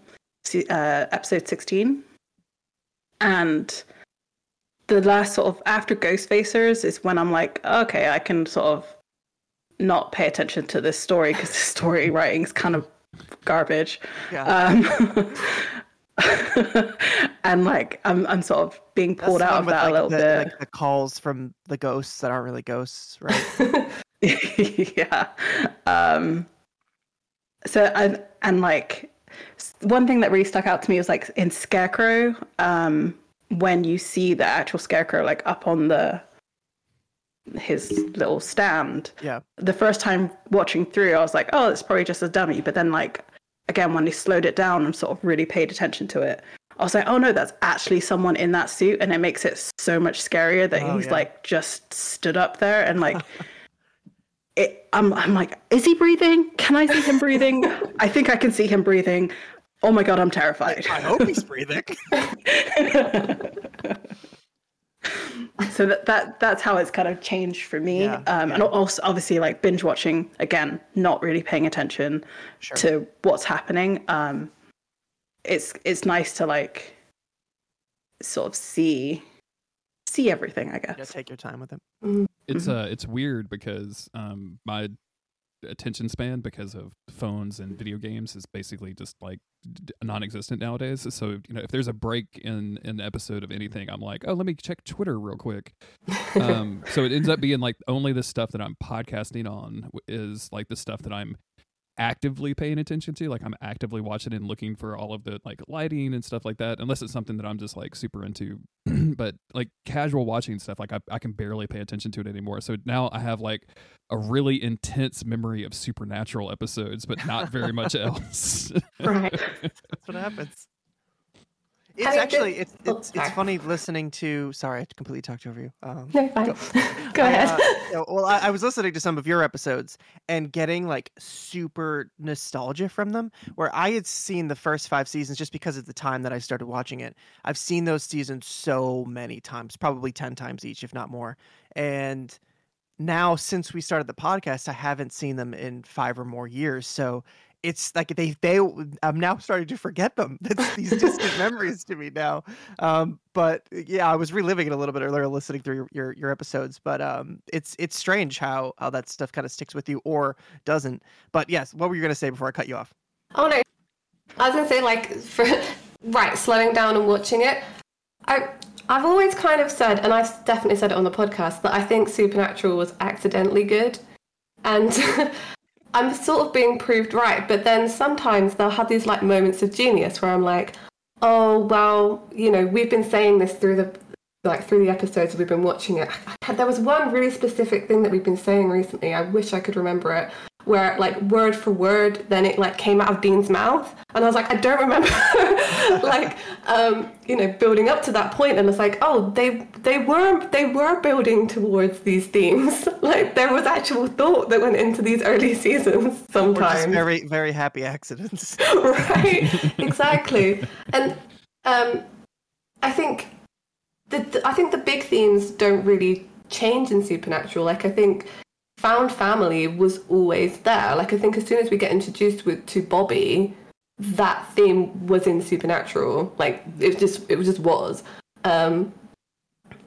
uh, episode 16. And the last sort of after Ghost Facers is when I'm like, okay, I can sort of not pay attention to this story because the story writing is kind of garbage. Yeah. Um, and like I'm, I'm sort of being pulled the out of that a little the, bit. Like the calls from the ghosts that aren't really ghosts, right? yeah. Um, so and and like one thing that really stuck out to me was like in Scarecrow, um, when you see the actual Scarecrow like up on the his little stand. Yeah. The first time watching through, I was like, oh, it's probably just a dummy. But then like again, when they slowed it down and sort of really paid attention to it, I was like, oh no, that's actually someone in that suit, and it makes it so much scarier that Oh, he's yeah. like just stood up there and like. It, I'm, I'm like, is he breathing? Can I see him breathing? I think I can see him breathing. Oh my god, I'm terrified. I hope he's breathing. so that, that that's how it's kind of changed for me. Yeah, um, And also, obviously, like binge watching again, not really paying attention Sure. to what's happening. Um, it's it's nice to like sort of see see everything. I Yeah, guess. take your time with it. It's Mhm. uh it's weird because um my attention span because of phones and video games is basically just like non-existent nowadays. So you know if there's a break in in an episode of anything, I'm like, oh, let me check Twitter real quick. Um, so it ends up being like only the stuff that I'm podcasting on is like the stuff that I'm actively paying attention to like i'm actively watching and looking for all of the like lighting and stuff like that unless it's something that i'm just like super into but like casual watching stuff like I, I can barely pay attention to it anymore so now i have like a really intense memory of supernatural episodes but not very much else Right. That's what happens. It's I mean, actually it's oh, it's, it's funny listening to. Sorry, I completely talked over you. Um, No, fine. Go, I, ahead. uh, well, I, I was listening to some of your episodes and getting like super nostalgia from them. Where I had seen the first five seasons just because of the time that I started watching it. I've seen those seasons so many times, probably ten times each, if not more. And now, since we started the podcast, I haven't seen them in five or more years. So it's like they they I'm now starting to forget them. It's these distant memories to me now. Um, but yeah, I was reliving it a little bit earlier, listening through your, your your episodes. But um, it's it's strange how how that stuff kind of sticks with you or doesn't. But yes, what were you gonna say before I cut you off? Oh no, I was gonna say like for right slowing down and watching it. I I've always kind of said, and I've definitely said it on the podcast, that I think Supernatural was accidentally good, and I'm sort of being proved right. But then sometimes they'll have these like moments of genius where I'm like, oh well, you know, we've been saying this through the like through the episodes we've been watching it. There was one really specific thing that we've been saying recently. I wish I could remember it where like word for word then it like came out of dean's mouth. And i was like i don't remember like um you know building up to that point. And it's like oh they they were they were building towards these themes. Like there was actual thought that went into these early seasons sometimes. very very happy accidents. right exactly. And um i think the, the i think the big themes don't really change in supernatural. Like i think found family was always there. Like i think as soon as we get introduced with to bobby that theme was in supernatural. Like it just it just was. Um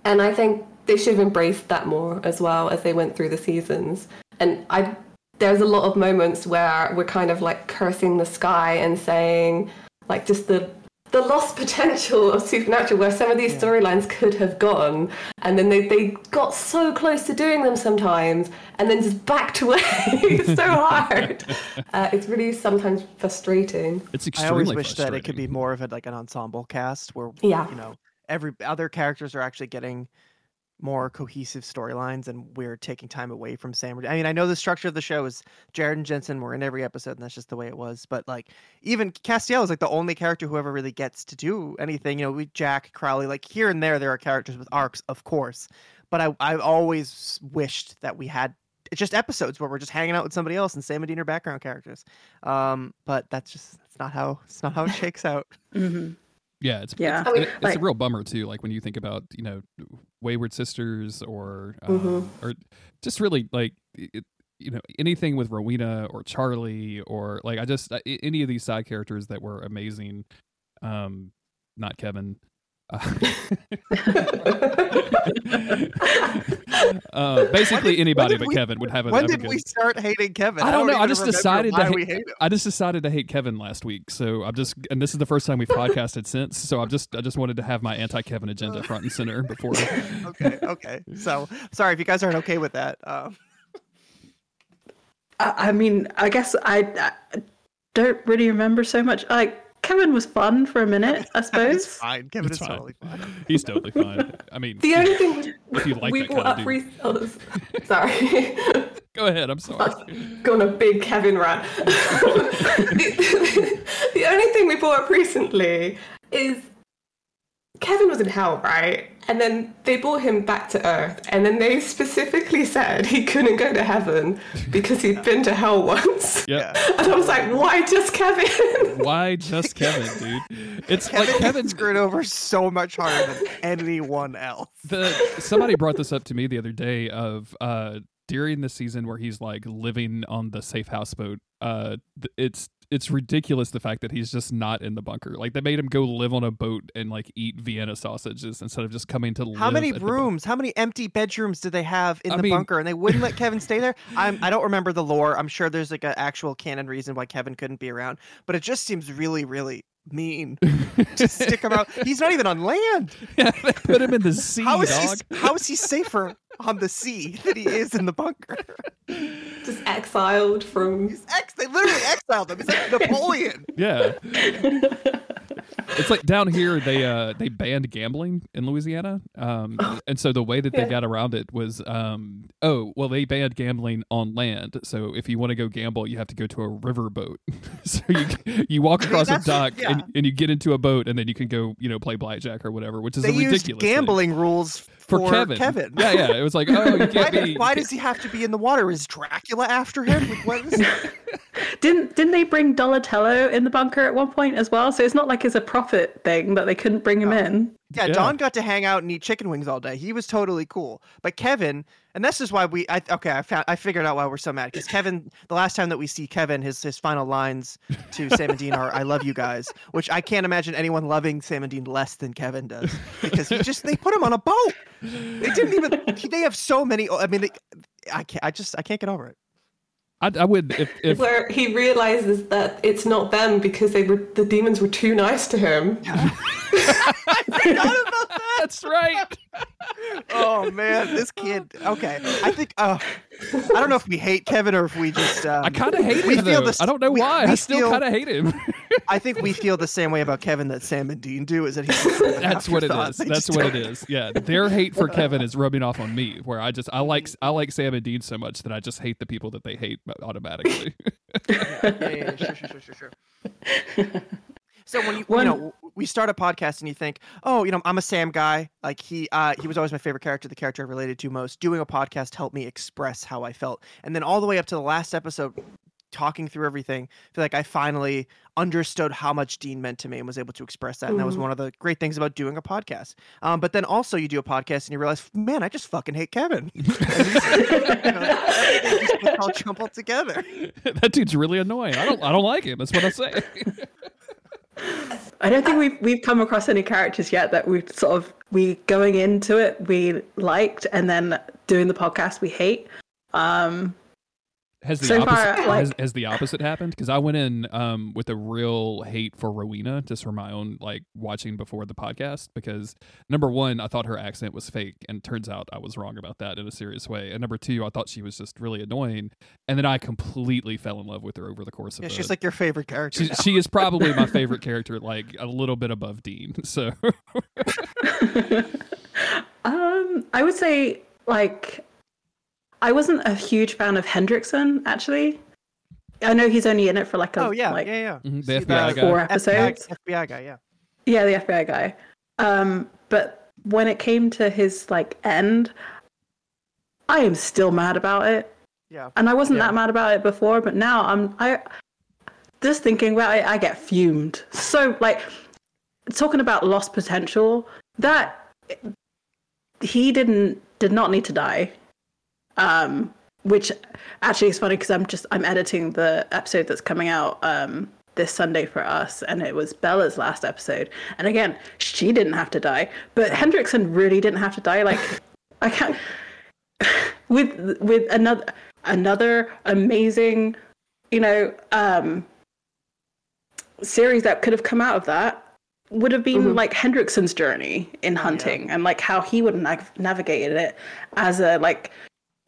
and i think they should have embraced that more as well as they went through the seasons. And i there's a lot of moments where we're kind of like cursing the sky and saying like just the the lost potential of supernatural where some of these storylines could have gone and then they, they got so close to doing them sometimes and then just backed away. So hard. Uh, it's really sometimes frustrating. It's I always wish that it could be more of a, like an ensemble cast where Yeah. you know every other characters are actually getting more cohesive storylines and we're taking time away from Sam. I mean, I know the structure of the show is Jared and Jensen were in every episode and that's just the way it was. But like even Castiel is like the only character who ever really gets to do anything. You know, we Jack, Crowley, like here and there there are characters with arcs, of course. But I I've always wished that we had just episodes where we're just hanging out with somebody else and Sam and Dean are background characters. Um, but that's just that's not how it's not how it shakes out. hmm Yeah, it's Yeah. it's, I mean, it's like- a real bummer too. Like when you think about you know Wayward Sisters or Mhm. um, or just really like it, you know anything with Rowena or Charlie or like I just I- any of these side characters that were amazing. Um, not Kevin. Uh, basically, did- anybody but we- Kevin would have a, when did we start hating Kevin? I don't know. I just decided to why hate, hate him. I just decided to hate Kevin last week. So I'm just, and this is the first time we've podcasted since. So I'm just, I just wanted to have my anti-Kevin agenda front and center before. okay, okay. So sorry if you guys aren't okay with that. Um, I, I mean, I guess I, I don't really remember so much. Like Kevin was fun for a minute, I suppose. is fine. Kevin It's is fine. totally fine. He's totally fine. I mean, the only thing we, if you like we that kind of up dude. recently sorry go ahead. I'm sorry. gone a big Kevin rant. the, the only thing we brought up recently is Kevin was in hell, right? And then they brought him back to Earth, and then they specifically said he couldn't go to heaven because he'd been to hell once. Yeah. And I was like, why just Kevin? Why just Kevin, dude? It's Kevin like gets Kevin. screwed over so much harder than anyone else. The somebody brought this up to me the other day of uh during the season where he's like living on the safe houseboat. Uh, it's it's ridiculous the fact that he's just not in the bunker. Like they made him go live on a boat and like eat Vienna sausages instead of just coming to live. How many rooms? How many empty bedrooms did they have in I the mean- bunker? And they wouldn't let Kevin stay there. I'm, I don't remember the lore. I'm sure there's like an actual canon reason why Kevin couldn't be around, but it just seems really, really mean to stick him out. He's not even on land. yeah, they put him in the sea, How is dog. he? How is he safer on the sea than he is in the bunker? just exiled from. He's ex. They literally exiled him. He's like Napoleon. Yeah. It's like down here they uh they banned gambling in Louisiana. Um and so the way that they Yeah. got around it was um oh, well they banned gambling on land. So if you want to go gamble, you have to go to a river boat. so you you walk across a dock and, yeah. and you get into a boat and then you can go, you know, play blackjack or whatever, which is They a used ridiculous thing. gambling rules for, for, Kevin. Kevin. Yeah, yeah. It was like, oh, you Why, can't does- be why does he have to be in the water? Is Dracula after him? Like, what is Didn't didn't they bring Donatello in the bunker at one point as well? So it's not like it's a prophet thing that they couldn't bring him in. Yeah, Yeah. Don got to hang out and eat chicken wings all day. He was totally cool. But Kevin, and this is why we, I okay, I found, I figured out why we're so mad because Kevin, the last time that we see Kevin, his his final lines to Sam and Dean are "I love you guys," which I can't imagine anyone loving Sam and Dean less than Kevin does because he just they put him on a boat. They didn't even. They have so many. I mean, they, I can't. I just I can't get over it. I, I would if, if Where he realizes that it's not them because they were the demons were too nice to him. that's right. Oh man, this kid. Okay, I think. Uh, I don't know if we hate Kevin or if we just. Um, I kind of hate we him though. this- I don't know we- why. we I still feel- kind of hate him. I think we feel the same way about Kevin that Sam and Dean do. Is that he's That's what it is. They That's what it don't- is. Yeah, their hate for Kevin is rubbing off on me. Where I just I like I like Sam and Dean so much that I just hate the people that they hate automatically. Yeah, yeah, yeah, sure, sure, sure, sure, sure. So when you, you know we start a podcast and you think, oh, you know, I'm a Sam guy. Like he, uh, he was always my favorite character, the character I related to most. Doing a podcast helped me express how I felt, and then all the way up to the last episode, talking through everything, I feel like I finally understood how much Dean meant to me and was able to express that. And that was Mhm. one of the great things about doing a podcast. Um, but then also you do a podcast and you realize, man, I just fucking hate Kevin. And these- you know, just get all jumbled together. that dude's really annoying. I don't I don't like him. That's what I say. I don't think we've we've come across any characters yet that we sort of we going into it we liked and then doing the podcast we hate. Um, Has the So far, opposite like- has, has the opposite happened? Because I went in um with a real hate for Rowena just for my own like watching before the podcast because number one I thought her accent was fake and turns out I was wrong about that in a serious way and number two I thought she was just really annoying and then I completely fell in love with her over the course of Yeah, the, she's like your favorite character. she, she is probably my favorite character like a little bit above Dean so um, I would say like I wasn't a huge fan of Henriksen actually. I know he's only in it for like a Oh yeah, like yeah, yeah. Mhm, the See, FBI guy. four FBI, episodes. FBI guy, yeah. Yeah, the FBI guy. Um, but when it came to his like end, I am still mad about it. Yeah. And I wasn't Yeah. that mad about it before, but now I'm I just thinking about it, I get fumed. So like talking about lost potential, that he didn't did not need to die. Um, which actually is funny because I'm just I'm editing the episode that's coming out um this Sunday for us, and it was Bella's last episode. And again, she didn't have to die, but Henriksen really didn't have to die. Like I can't with with another another amazing, you know, um series that could have come out of that would have been Mhm. like Henriksen's journey in hunting and like how he would have nav- navigated it as a like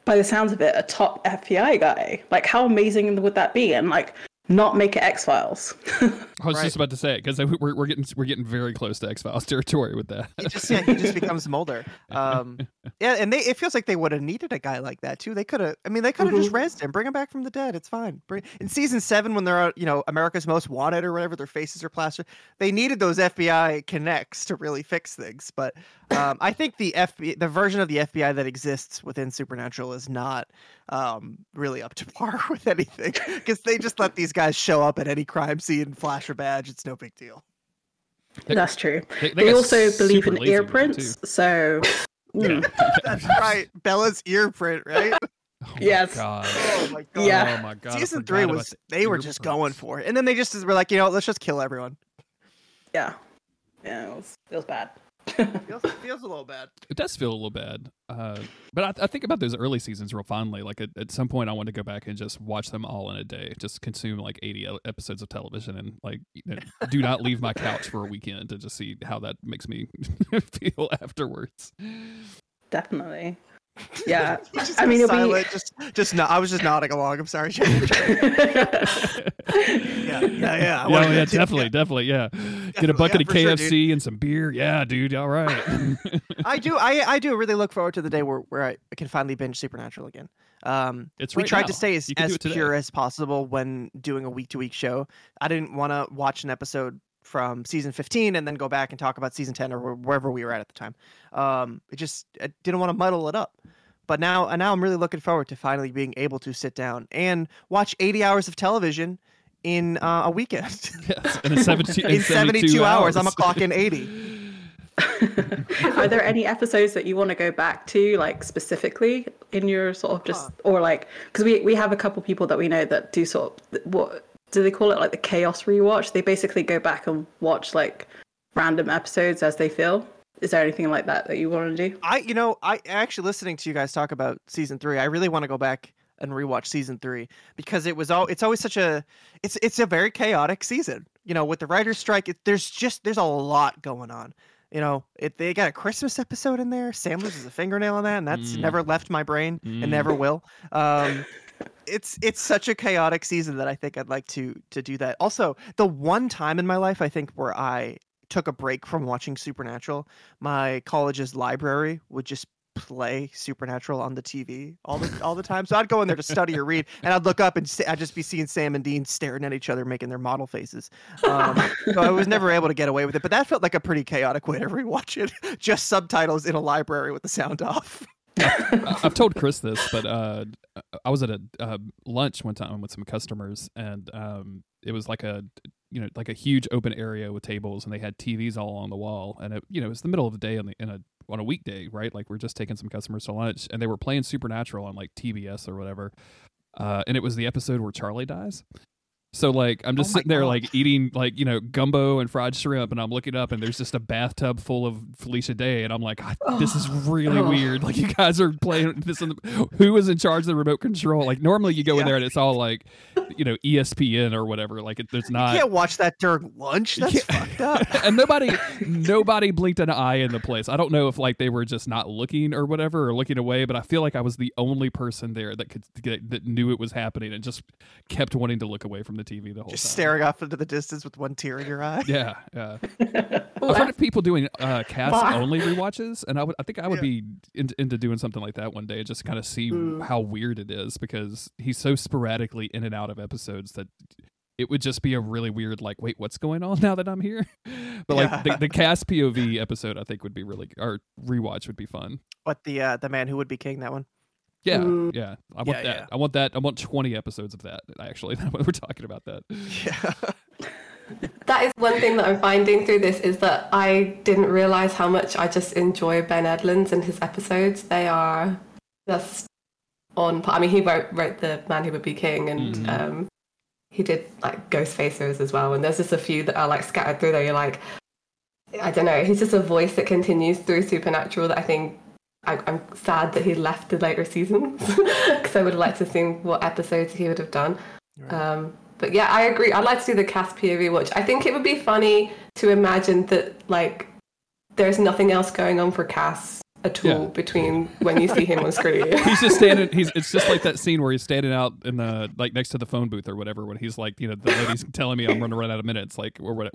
by the sounds of it a top FBI guy like how amazing would that be and like not make it X Files I was Right. just about to say it because we're, we're getting we're getting very close to X Files territory with that. He just yeah, he just becomes Mulder. Um, Yeah, and they it feels like they would have needed a guy like that too. They could have. I mean, they could have just Mhm. rezzed him, bring him back from the dead. It's fine. Bring, in season seven, when they're uh, you know America's Most Wanted or whatever, their faces are plastered. They needed those FBI connects to really fix things. But um, I think the FBI, the version of the FBI that exists within Supernatural, is not um, really up to par with anything because they just let these guys show up at any crime scene, flash a badge. It's no big deal. They- That's true. They, They, got also believe in lazy ear prints, so mm, That's right. Bella's ear print, right? Oh Yes. God. Oh my god. Yeah. Oh my god. Season three was the they were just prints. going for it, and then they just were like, you know, let's just kill everyone. yeah, yeah, it was, it was bad. Feels, feels a little bad. It does feel a little bad, uh, but I, I think about those early seasons real fondly. Like at, at some point, I want to go back and just watch them all in a day, just consume like eighty e- episodes of television, and like you know, do not leave my couch for a weekend to just see how that makes me feel afterwards. Definitely. Yeah. I mean, go it'll be- just just no, I was just nodding along. I'm sorry. Yeah, yeah, yeah. I yeah, yeah, to- definitely, definitely, yeah. Get a bucket yeah, of for sure, KFC and some beer. Yeah, dude. All right. I do. I I do really look forward to the day where where I can finally binge Supernatural again. Um, It's we right tried to stay as, You can do as pure as possible when doing a week to week show. I didn't want to watch an episode from season 15 and then go back and talk about season 10 or wherever we were at at the time. Um, it just I didn't want to muddle it up. But now, and now I'm really looking forward to finally being able to sit down and watch 80 hours of television in uh, a weekend. yes, in, a 70, in 72 hours, I'm a clock in 80. Are there any episodes that you want to go back to, like specifically in your sort of just, or like, because we we have a couple people that we know that do sort of what do they call it, like the chaos rewatch? They basically go back and watch like random episodes as they feel. Is there anything like that that you want to do? I, you know, I actually listening to you guys talk about season three. I really want to go back and rewatch season three because it was all. It's always such a. It's it's a very chaotic season. You know, with the writers' strike, it, there's just there's a lot going on. You know, it they got a Christmas episode in there. Sam loses a fingernail on that, and that's Mm. never left my brain Mm. and never will. Um, it's it's such a chaotic season that I think I'd like to to do that. Also, the one time in my life I think where I took a break from watching Supernatural, my college's library would just play Supernatural on the TV all the all the time. So I'd go in there to study or read, and I'd look up and I'd just be seeing Sam and Dean staring at each other, making their model faces. Um, so I was never able to get away with it, but that felt like a pretty chaotic way to rewatch it. Just subtitles in a library with the sound off. I've told Chris this, but uh, I was at a uh, lunch one time with some customers, and um, it was like a you know like a huge open area with tables, and they had TVs all along the wall, and it, you know it's the middle of the day on the in a on a weekday, right? Like we're just taking some customers to lunch, and they were playing Supernatural on like TBS or whatever, uh, and it was the episode where Charlie dies. So like I'm just Oh sitting there God. like eating like you know gumbo and fried shrimp, and I'm looking up and there's just a bathtub full of Felicia Day, and I'm like, this is really Oh. weird. Like you guys are playing this. In the, who is in charge of the remote control? Like normally you go in there and it's all like, you know, ESPN or whatever. Like it, there's You not. can't watch that during lunch. That's fucked up. and nobody nobody blinked an eye in the place. I don't know if like they were just not looking or whatever or looking away, but I feel like I was the only person there that could get, that knew it was happening and just kept wanting to look away from the TV the whole Just time. staring off into the distance with one tear in your eye. Yeah, yeah. I've heard of people doing uh, Cass Why? only rewatches, and I would, I think I would Yeah. be in, into doing something like that one day, just to kind of see Mm. how weird it is because he's so sporadically in and out of episodes that it would just be a really weird, like, wait, what's going on now that I'm here? But like the, Yeah. the Cass POV episode, I think would be really, or rewatch would be fun. What the uh, the man who would be king? That one. Yeah, Mm. yeah, I want Yeah, that. yeah. I want that. I want 20 episodes of that. Actually, we're talking about that. Yeah. That is one thing that I'm finding through this is that I didn't realize how much I just enjoy Ben Edlund's and his episodes. They are just on. I mean, he wrote wrote the Man Who Would Be King, and Mhm. um, he did like Ghost Facers as well. And there's just a few that are like scattered through there. You're like, I don't know. He's just a voice that continues through Supernatural that I think. I, I'm sad that he left the later seasons because I would have liked to see what episodes he would have done. Um, but yeah, I agree. I'd like to do the Cass POV watch. I think it would be funny to imagine that like there's nothing else going on for Cass at tool Yeah. between when you see him on screen. he's just standing he's it's just like that scene where he's standing out in the like next to the phone booth or whatever when he's like you know the lady's telling me i'm gonna run out of minutes like or what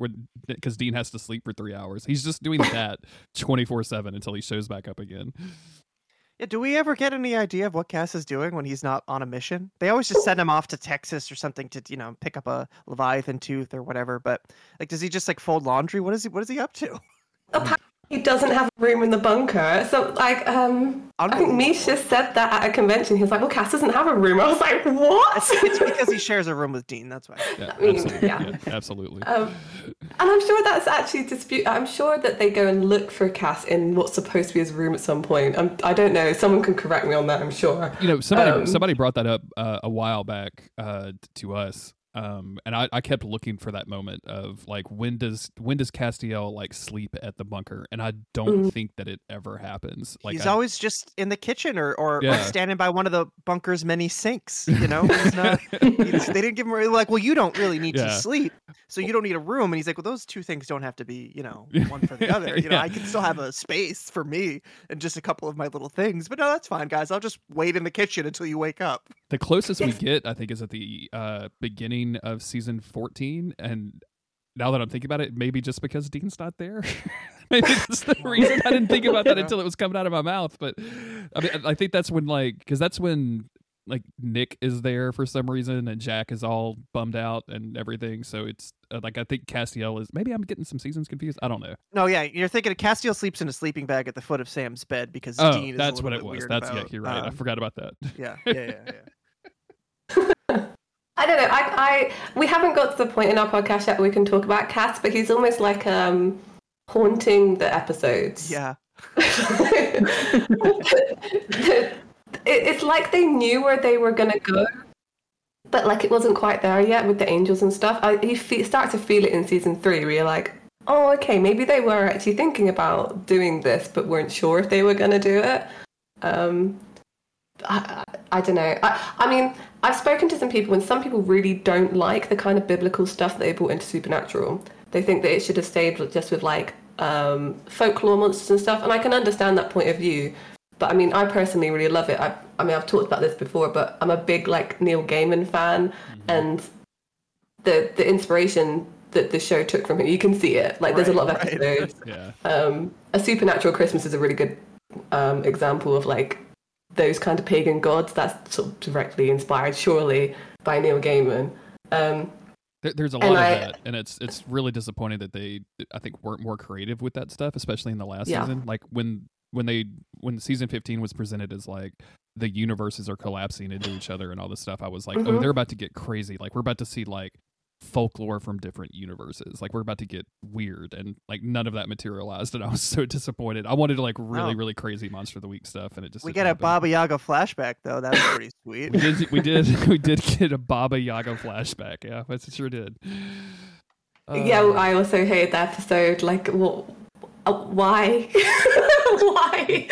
because dean has to sleep for three hours he's just doing that 24 7 until he shows back up again Yeah, do we ever get any idea of what Cass is doing when he's not on a mission? They always just send him off to Texas or something to, you know, pick up a Leviathan tooth or whatever. But like, does he just like fold laundry? What is he? What is he up to? Apparently, he doesn't have a room in the bunker. So, like, um, I think Misha said that at a convention. He was like, "Well, Cass doesn't have a room." I was like, "What?" It's because he shares a room with Dean. That's why. Yeah, I mean, absolutely. yeah. yeah, absolutely. Um, and I'm sure that's actually dispute. I'm sure that they go and look for Cass in what's supposed to be his room at some point. I'm, I don't know. Someone can correct me on that. I'm sure. you know somebody Um, somebody brought that up uh, a while back uh, to us um, and I, I kept looking for that moment of like when does when does Castiel like sleep at the bunker and I don't Mm. think that it ever happens like he's I- always just in the kitchen or, or, or standing by one of the bunker's many sinks. You know, not, they didn't give him like, well, you don't really need Yeah. to sleep, so you don't need a room. And he's like, well, those two things don't have to be, you know, one for the other. You know, I can still have a space for me and just a couple of my little things. But no, that's fine, guys. I'll just wait in the kitchen until you wake up. The closest we get I think is at the uh, beginning of season 14 and now that I'm thinking about it maybe just because Dean's not there maybe that's the reason I didn't think about that until it was coming out of my mouth but I mean I think that's when like because that's when like Nick is there for some reason and Jack is all bummed out and everything. So it's uh, like I think Castiel is maybe I'm getting some seasons confused. I don't know. No, yeah, you're thinking Castiel sleeps in a sleeping bag at the foot of Sam's bed because Oh, Dean is that's what it was. That's yeah, you're right. I um, forgot about that. yeah, yeah, yeah, yeah. I don't know. I, I we haven't got to the point in our podcast yet where we can talk about Cass, but he's almost like um haunting the episodes. Yeah. it, it's like they knew where they were gonna go, but like it wasn't quite there yet with the angels and stuff. I, you fe- start to feel it in season three, where you're like, oh, okay, maybe they were actually thinking about doing this, but weren't sure if they were gonna do it. Um, I, I, don't know. I, I mean, I've spoken to some people, and some people really don't like the kind of biblical stuff that they brought into Supernatural. They think that it should have stayed just with like um, folklore monsters and stuff, and I can understand that point of view. But I mean, I personally really love it. I, I mean, I've talked about this before, but I'm a big like Neil Gaiman fan, and the the inspiration that the show took from him, you can see it. Like, there's a lot of right. episodes. Yeah. Um, a supernatural Christmas is a really good um, example of like those kind of pagan gods. That's sort of directly inspired, surely, by Neil Gaiman. Um, There, there's a lot I- of that, and it's it's really disappointing that they I think weren't more creative with that stuff, especially in the last Yeah. season. Like when when they when season 15 was presented as like the universes are collapsing into each other and all this stuff, I was like, oh, Mhm. they're about to get crazy. Like we're about to see like folklore from different universes. Like we're about to get weird, and like none of that materialized, and I was so disappointed. I wanted to, like really No. really crazy monster of the week stuff, and it just We didn't get a. Baba Yaga flashback though. That was pretty sweet. We did we did we did get a Baba Yaga flashback. Yeah, we sure did. yeah, Uh, I also hated the episode. Like, what? Uh, why? why?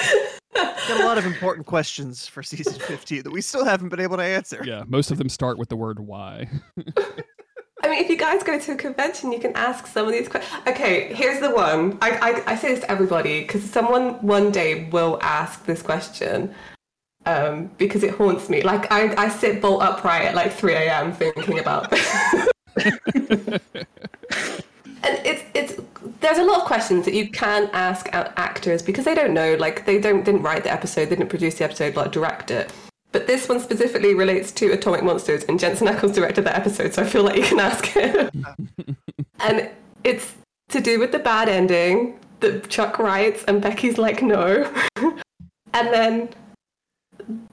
Got a lot of important questions for season 15 that we still haven't been able to answer. yeah, most of them start with the word why. I mean, if you guys go to a convention, you can ask some of these questions. Okay, here's the one. I, I, I say this to everybody because someone one day will ask this question um, because it haunts me. Like, I, I sit bolt upright at like 3 a.m. thinking about this. and it's it's there's a lot of questions that you can ask actors because they don't know like they don't didn't write the episode they didn't produce the episode like direct it but this one specifically relates to atomic monsters and jensen ackles directed that episode so i feel like you can ask him. And it's to do with the bad ending that chuck writes and becky's like no. And then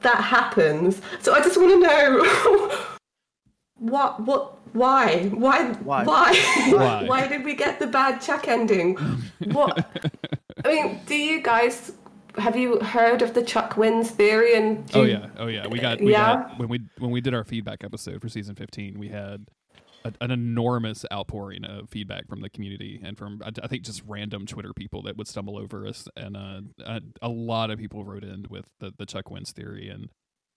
that happens. So i just want to know what what why? Why Why? why? Why? why did we get the bad chuck ending? What? I mean do you guys have you heard of the chuck wins theory and do oh yeah, oh yeah. We got we Yeah? got when we when we did our feedback episode for season fifteen, we had a, an enormous outpouring of feedback from the community and from I, I think just random Twitter people that would stumble over us, and uh, a, a lot of people wrote in with the the Chuck wins theory and.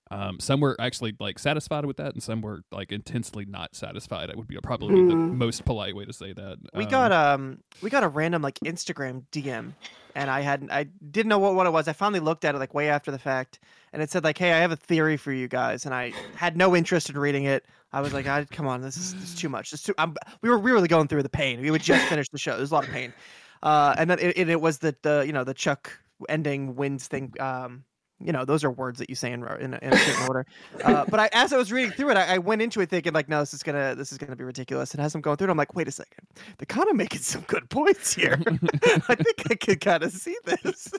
Um, some were actually like satisfied with that, and some were like intensely not satisfied. It would be probably the Mm. most polite way to say that. We Um, got um we got a random like Instagram DM and I hadn't I didn't know what, what it was. I finally looked at it like way after the fact and it said like, "Hey, I have a theory for you guys." And I had no interest in reading it. I was like, I, "Come on, this is, this is too much. This is too I'm, we were really going through the pain. We would just finish the show. There's a lot of pain." Uh and then it, it, it was the the you know, the Chuck ending wins thing um you know, those are words that you say in in a, in a certain order. Uh, but I, as I was reading through it, I, I went into it thinking like, no, this is gonna this is gonna be ridiculous. And as I'm going through it, I'm like, wait a second, they're kind of making some good points here. I think I could kind of see this.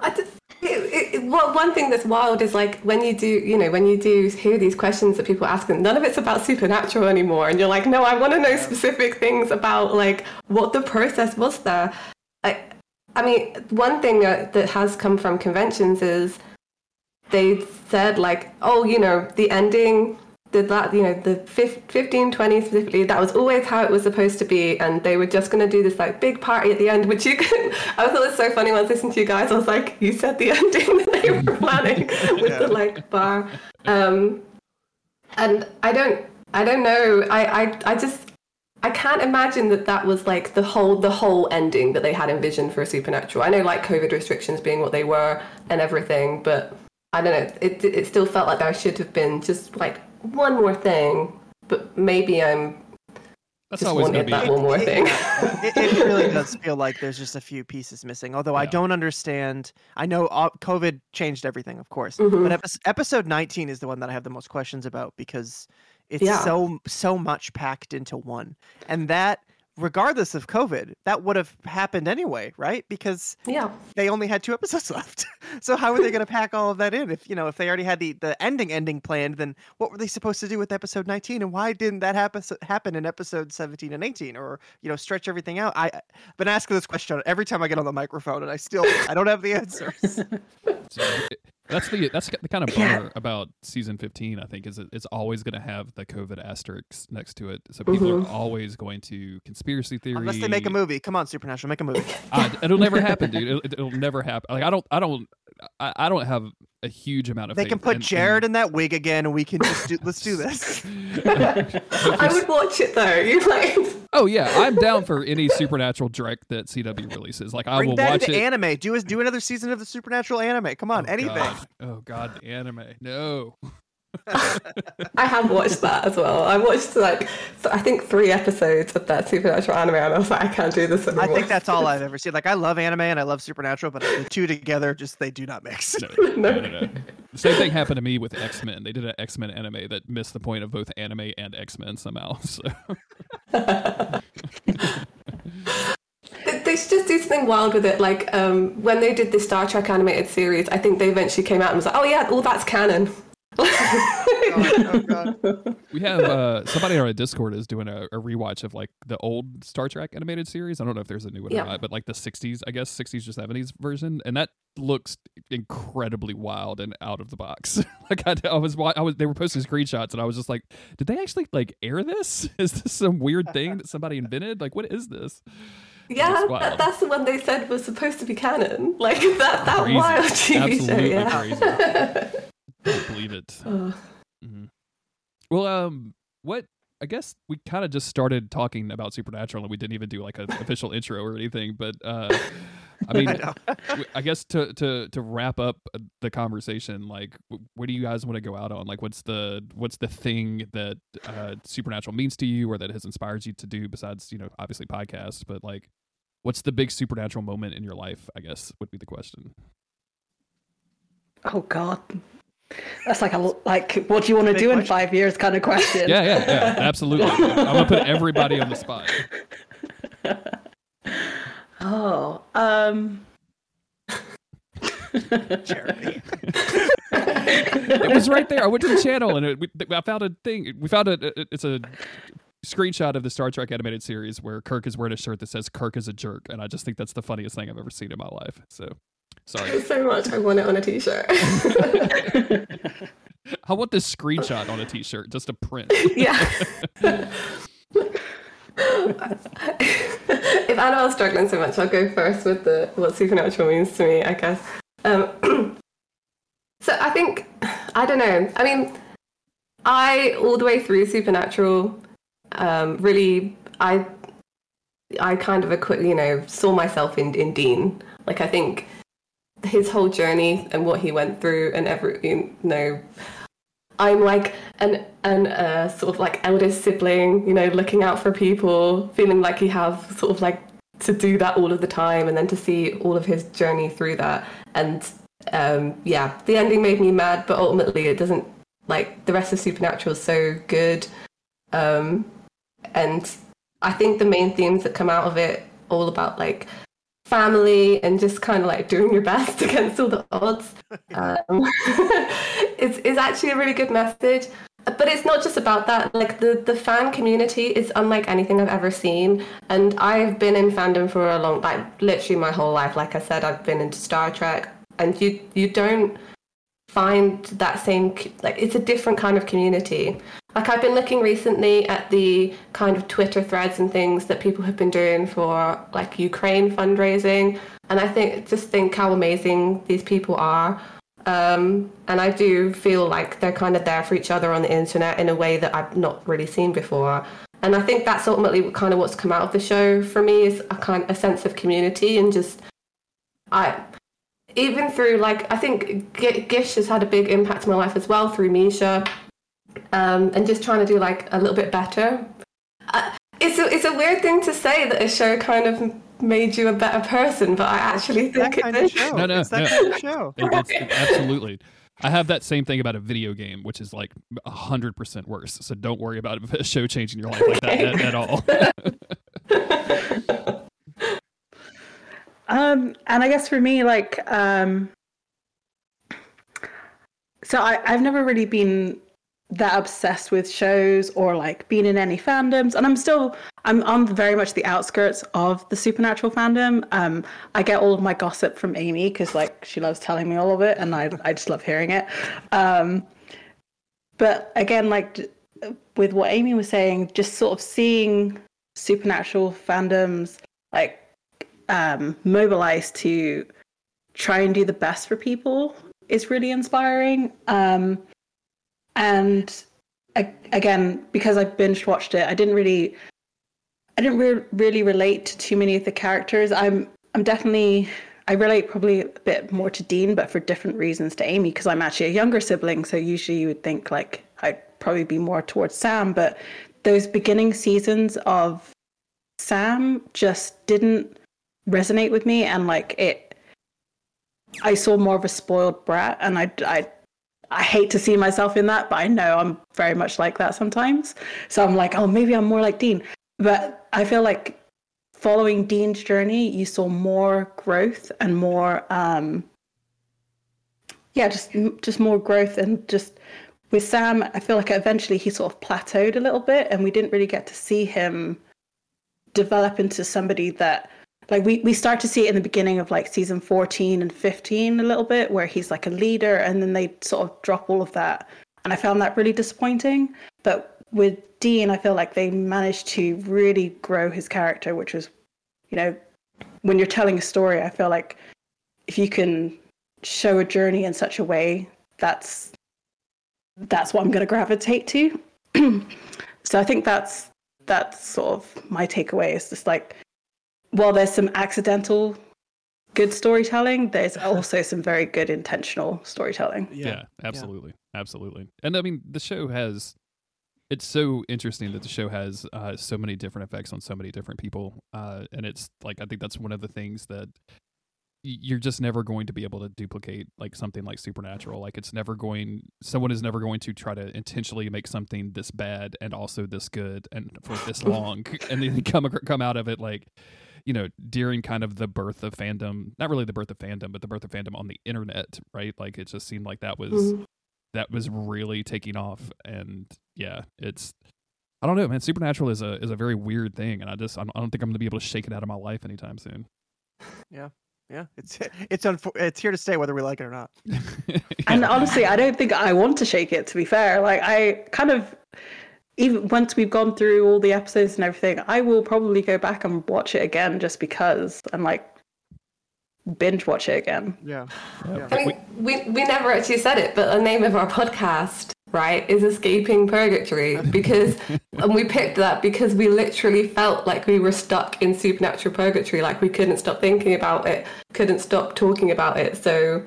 I just, it, it- well, one thing that's wild is like when you do, you know, when you do hear these questions that people ask, and none of it's about supernatural anymore, and you're like, no, I want to know specific things about like what the process was there. I, I mean, one thing that, that has come from conventions is they said like, oh, you know, the ending. Did that, you know, the fif- 15, 20 specifically, that was always how it was supposed to be. And they were just going to do this like big party at the end, which you can, I thought it was so funny when I was listening to you guys. I was like, you said the ending that they were planning with the like bar. Um, and I don't, I don't know. I, I, I just, I can't imagine that that was like the whole, the whole ending that they had envisioned for a Supernatural. I know like COVID restrictions being what they were and everything, but I don't know. It, it still felt like there should have been just like one more thing, but maybe I'm That's just always going wanted that one more It- thing. it, it really does feel like there's just a few pieces missing. Although I don't understand. I know uh, COVID changed everything, of course, Mhm. but episode 19 is the one that I have the most questions about because it's Yeah. so so much packed into one, and that regardless of COVID, that would have happened anyway, right? Because yeah. they only had two episodes left. so how are they going to pack all of that in? If you know, if they already had the the ending ending planned, then what were they supposed to do with episode 19? And why didn't that happen happen in episode 17 and 18, or you know, stretch everything out? I, I've been asking this question every time I get on the microphone, and I still I don't have the answers. So it- that's the that's the kind of Yeah. about season 15 i think is it, it's always going to have the covid asterisk next to it so people Mhm. are always going to conspiracy theory Unless they make a movie, come on, Supernatural, make a movie. Uh, it'll never happen dude it'll, it'll never happen like i don't i don't I, I don't have a huge amount of They faith can put in- Jared in- in that wig again, and we can just do, let's do this. I would watch it though. You like oh yeah i'm down for any supernatural direct that cw releases like i Bring will that watch into it anime. Do us do another season of the Supernatural anime. Come on, oh, anything. God. oh god anime no I have watched that as well. I watched like th- I think three episodes of that supernatural anime, and I was like, I can't do this anymore. I think that's all I've ever seen. Like I love anime and I love Supernatural, but the two together just they do not mix. no, no, no, no. The same thing happened to me with X Men. They did an X Men anime that missed the point of both anime and X Men somehow. So They, they should just do something wild with it. Like um, when they did the Star Trek animated series, I think they eventually came out and was like, oh yeah, all that's canon. Oh god. we have uh, somebody on our Discord is doing a, a rewatch of like the old Star Trek animated series. I don't know if there's a new one Yeah. or not, but like the '60s, I guess '60s or '70s version, and that looks incredibly wild and out of the box. like I, I was, I was, they were posting screenshots, and I was just like, did they actually like air this? Is this some weird thing that somebody invented? Like, what is this? Yeah, that, that's the one they said was supposed to be canon. Like that that Crazy. wild TV show. Absolutely Yeah. Crazy. Don't believe it. Mhm. Well, um, what I guess we kind of just started talking about Supernatural, and we didn't even do like an official intro or anything. But uh, I mean, I know. w- I guess to to to wrap up uh, the conversation, like, what do you guys want to go out on? Like, what's the what's the thing that uh, Supernatural means to you, or that has inspired you to do besides you know obviously podcasts, but like. What's the big supernatural moment in your life? I guess would be the question. Oh God, that's like a like what do you want to Big do in five years kind of question. Yeah, yeah, yeah, absolutely. I'm gonna put everybody on the spot. Oh, um, Charity. it was right there. I went to the channel and it, we, I found a thing. We found a it- it's a screenshot of the Star Trek animated series where Kirk is wearing a shirt that says "Kirk is a jerk," and I just think that's the funniest thing I've ever seen in my life. So, sorry. so much. I want it on a t-shirt. I want this screenshot on a T-shirt just a print. yeah. if Annabelle's struggling so much, I'll go first with the what supernatural means to me, I guess. Um, so I think I don't know. I mean, I all the way through supernatural, um, really, I I kind of you know saw myself in in Dean. Like I think his whole journey and what he went through and every you know I'm like an an uh, sort of like eldest sibling, you know, looking out for people, feeling like you have sort of like to do that all of the time, and then to see all of his journey through that, and um, yeah, the ending made me mad, but ultimately it doesn't. Like the rest of Supernatural is so good, um, and I think the main themes that come out of it all about like family and just kind of like doing your best against all the odds. Um, it's, it's actually a really good message. But it's not just about that. Like the, the fan community is unlike anything I've ever seen. And I've been in fandom for a long like literally my whole life. Like I said, I've been into Star Trek and you you don't find that same like it's a different kind of community. Like i've been looking recently at the kind of twitter threads and things that people have been doing for like ukraine fundraising and i think just think how amazing these people are. Um, and i do feel like they're kind of there for each other on the internet in a way that i've not really seen before. And i think that's ultimately kind of what's come out of the show for me is a kind a sense of community and just i even through like I think G- Gish has had a big impact in my life as well through Misha, um, and just trying to do like a little bit better. Uh, it's a, it's a weird thing to say that a show kind of made you a better person, but I actually that think it kind of show. No, no, it's that no. kind of show. It- it's- it- absolutely. I have that same thing about a video game, which is like a hundred percent worse. So don't worry about a show changing your life like that at, at all. Um, and I guess for me, like, um, so I, I've never really been that obsessed with shows or like being in any fandoms, and I'm still I'm on very much the outskirts of the supernatural fandom. Um, I get all of my gossip from Amy because like she loves telling me all of it, and I I just love hearing it. Um, but again, like with what Amy was saying, just sort of seeing supernatural fandoms like um, mobilized to try and do the best for people is really inspiring. Um, and again, because I binge watched it, I didn't really, I didn't re- really relate to too many of the characters. I'm, I'm definitely, I relate probably a bit more to Dean, but for different reasons to Amy, because I'm actually a younger sibling. So usually you would think like I'd probably be more towards Sam, but those beginning seasons of Sam just didn't resonate with me and like it i saw more of a spoiled brat and i i i hate to see myself in that but i know i'm very much like that sometimes. So i'm like oh maybe i'm more like dean. But i feel like following dean's journey you saw more growth and more um yeah just just more growth and just with sam i feel like eventually he sort of plateaued a little bit and we didn't really get to see him develop into somebody that like we, we start to see it in the beginning of like season 14 and 15 a little bit where he's like a leader and then they sort of drop all of that. And i found that really disappointing. But with dean i feel like they managed to really grow his character which was you know when you're telling a story i feel like if you can show a journey in such a way that's that's what i'm going to gravitate to. So i think that's that's sort of my takeaway is just like while there's some accidental good storytelling, there's also some very good intentional storytelling. yeah, absolutely, absolutely. And I mean, the show has. It's so interesting that the show has uh, so many different effects on so many different people, uh, and it's like I think that's one of the things that you're just never going to be able to duplicate like something like supernatural like it's never going someone is never going to try to intentionally make something this bad and also this good and for this long and then come come out of it like you know during kind of the birth of fandom not really the birth of fandom but the birth of fandom on the internet right like it just seemed like that was Mhm. that was really taking off and yeah it's i don't know man supernatural is a is a very weird thing and i just i don't, think i'm gonna be able to shake it out of my life anytime soon Yeah, Yeah, it's it's unfor- it's here to stay whether we like it or not. And honestly, I don't think I want to shake it, to be fair. Like, I kind of, even once we've gone through all the episodes and everything, I will probably go back and watch it again just because and like binge watch it again. Yeah, Yeah. I mean, we, we never actually said it, but the name of our podcast, right, is Escaping Purgatory because, and we picked that because we literally felt like we were stuck in supernatural purgatory, like we couldn't stop thinking about it, couldn't stop talking about it. So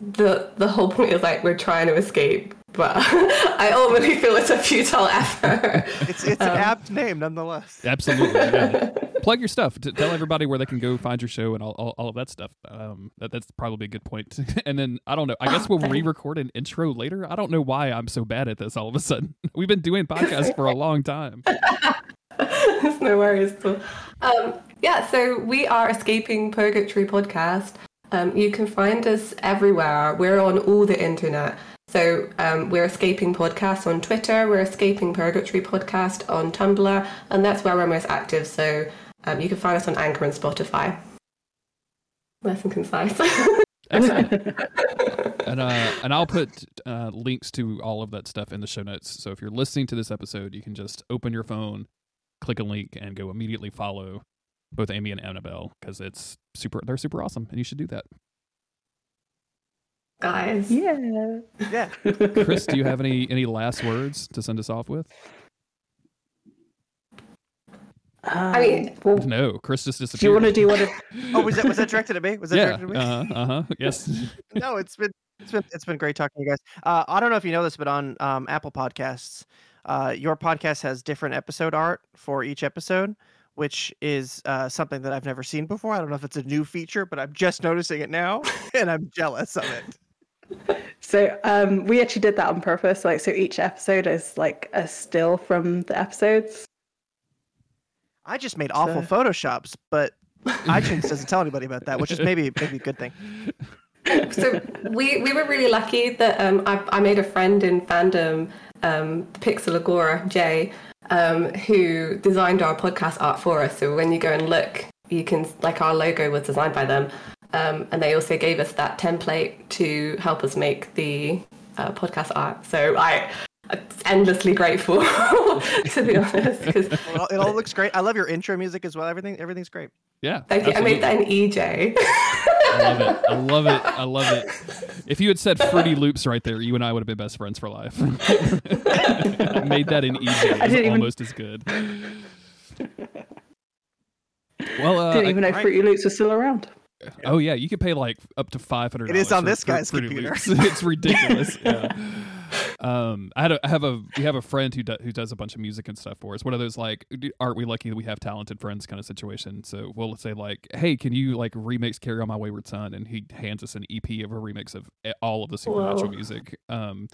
the the whole point is like we're trying to escape, but I ultimately feel it's a futile effort. it's it's an Um, apt name nonetheless. absolutely yeah. plug your stuff. T- tell everybody where they can go find your show and all, all, all of that stuff. Um, that, that's probably a good point. and then I don't know. I guess we'll re-record an intro later. I don't know why I'm so bad at this all of a sudden. We've been doing podcasts for a long time. There's no worries at all. Um, yeah, so we are Escaping Purgatory podcast. Um, you can find us everywhere. We're on all the internet. So um, we're Escaping Podcast on Twitter. We're Escaping Purgatory Podcast on Tumblr, and that's where we're most active. So um, you can find us on Anchor and Spotify. Nice and concise. And uh, and I'll put uh, links to all of that stuff in the show notes. So if you're listening to this episode, you can just open your phone, click a link, and go immediately follow both Amy and Annabelle because it's super. They're super awesome, and you should do that. Guys. Yeah. Yeah. Chris, do you have any any last words to send us off with? I mean, well, No, Chris just disappeared. do you disappeared. want to do what? If, Oh, was that was that directed at me? Was that yeah. directed at me? Uh huh. Uh huh. Yes. no, it's been it's been it's been great talking to you guys. Uh, I don't know if you know this, but on um, Apple Podcasts, uh, your podcast has different episode art for each episode, which is uh, something that I've never seen before. I don't know if it's a new feature, but I'm just noticing it now, and I'm jealous of it. So um, we actually did that on purpose. Like, so each episode is like a still from the episodes. I just made awful So- photoshops, but iTunes doesn't tell anybody about that, which is maybe maybe a good thing. so we we were really lucky that um, I, I made a friend in fandom, um, Pixel Agora Jay, um, who designed our podcast art for us. So when you go and look, you can like our logo was designed by them, um, and they also gave us that template to help us make the uh, podcast art. So I. I'm endlessly grateful, to be honest. Because It all, it all looks great. I love your intro music as well. Everything everything's great. Yeah. thank you. I made that absolutely. in eJay. I love it. I love it. I love it. If you had said Fruity Loops right there, you and I would have been best friends for life. I made that in eJay. I It's didn't even- almost as good. Well, uh, Didn't even know right. Fruity Loops was still around. Oh yeah, you could pay like up to five hundred. It is on this guy's Fruity computer. It's ridiculous. yeah. Um, I had a, I have a we have a friend who do, who does a bunch of music and stuff for us. One of those like, aren't we lucky that we have talented friends kind of situation? So we'll say like, hey, can you like remix "Carry On My Wayward Son"? And he hands us an EP of a remix of eh, all of the supernatural Whoa. music. Um,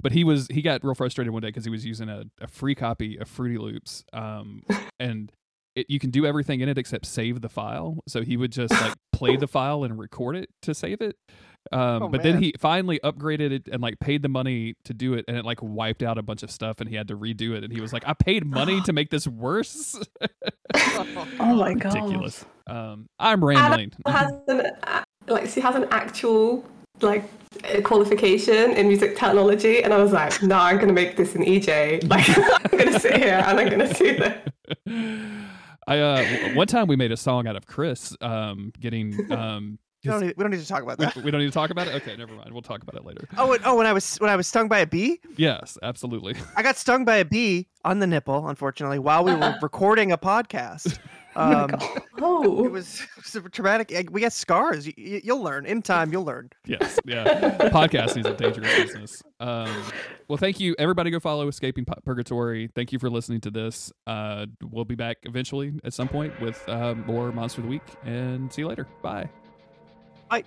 but he was he got real frustrated one day because he was using a, a free copy of Fruity Loops. Um, and it, you can do everything in it except save the file. So he would just like play the file and record it to save it. Um, Oh, but then he finally upgraded it and like paid the money to do it, and it like wiped out a bunch of stuff, and he had to redo it. And he was like, "I paid money to make this worse." Oh my god. Ridiculous. Um, I'm rambling. has an a- like she has an actual like qualification in music technology and i was like no i'm gonna make this an eJay like i'm gonna sit here and i'm gonna do that I uh, one time we made a song out of Chris um, getting um, We don't, need, we don't need to talk about we, that. we don't need to talk about it. Okay, never mind. We'll talk about it later. Oh, and, oh, when I was when I was stung by a bee, Yes, absolutely. I got stung by a bee on the nipple, unfortunately, while we were recording a podcast. Um, it oh was, it was a traumatic. We got scars. You, you, you'll learn in time. You'll learn. Yes, yeah. Podcasting is a dangerous business. Um, well, thank you, everybody. Go follow Escaping Purgatory. Thank you for listening to this. Uh, we'll be back eventually at some point with uh, more Monster of the Week, and see you later. Bye. Bye.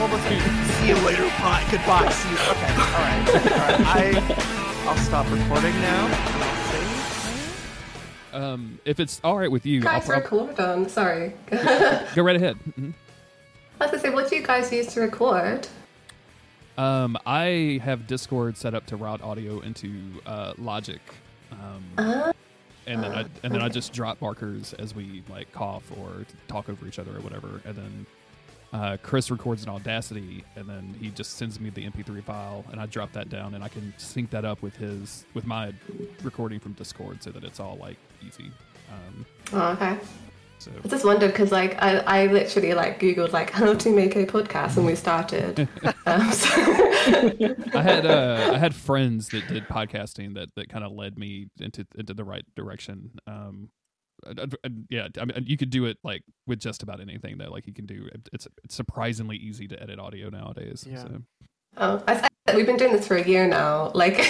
Later. Bye. Almost see you later. Bye. Goodbye. See you. Okay. All right. All right. I I'll stop recording now. and I'll save. Um, if it's all right with you, I'll guys record on sorry go right ahead. Mhm. was gonna say what do you guys use to record Um, I have Discord set up to route audio into uh, Logic, um, Ah. and then I and then I just drop markers as we like cough or talk over each other or whatever, and then uh, Chris records in Audacity, and then he just sends me the MP3 file, and I drop that down, and I can sync that up with his with my recording from Discord so that it's all like easy. Um, oh, okay So I just wondered because like I, I literally like googled like how to make a podcast and we started. um, so I had uh, I had friends that did podcasting that, that kind of led me into into the right direction. Um, yeah, I mean, you could do it like with just about anything though. Like you can do it's it's surprisingly easy to edit audio nowadays. Yeah. So. oh, I, I, we've been doing this for a year now. Like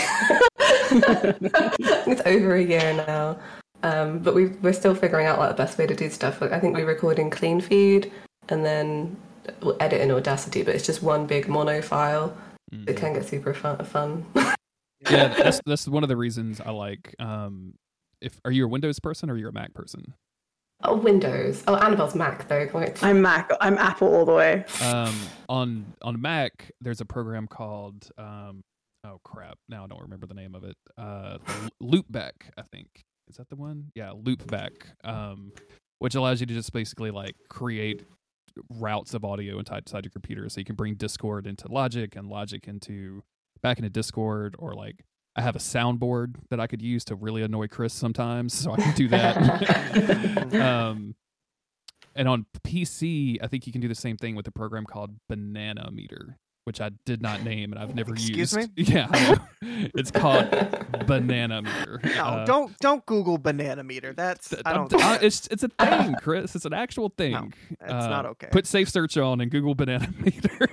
it's over a year now. Um, but we we're still figuring out like the best way to do stuff. Like I think we record in Cleanfeed and then we'll edit in Audacity, but it's just one big mono file. Mhm. It can get super fun. fun. yeah, that's that's one of the reasons I like. Um, if are you a Windows person or are you're a Mac person? oh, Windows. Oh, Annabelle's Mac though. Wait. I'm Mac. I'm Apple all the way. Um, on on Mac, there's a program called um, oh crap, now I don't remember the name of it. Uh, Loopback, I think is that the one? Yeah, Loopback. Um, which allows you to just basically like create routes of audio inside, inside your computer, so you can bring Discord into Logic and Logic into back into Discord, or like I have a soundboard that I could use to really annoy Chris sometimes, so I can do that. um, and on PC, I think you can do the same thing with a program called Banana Meter, which I did not name and I've never Excuse used. me? Yeah, it's called Banana Meter. No, Uh, don't don't Google banana meter. That's th- I don't. uh, it's it's a thing, Chris. It's an actual thing. that's Uh, not okay. Put safe search on and Google banana meter.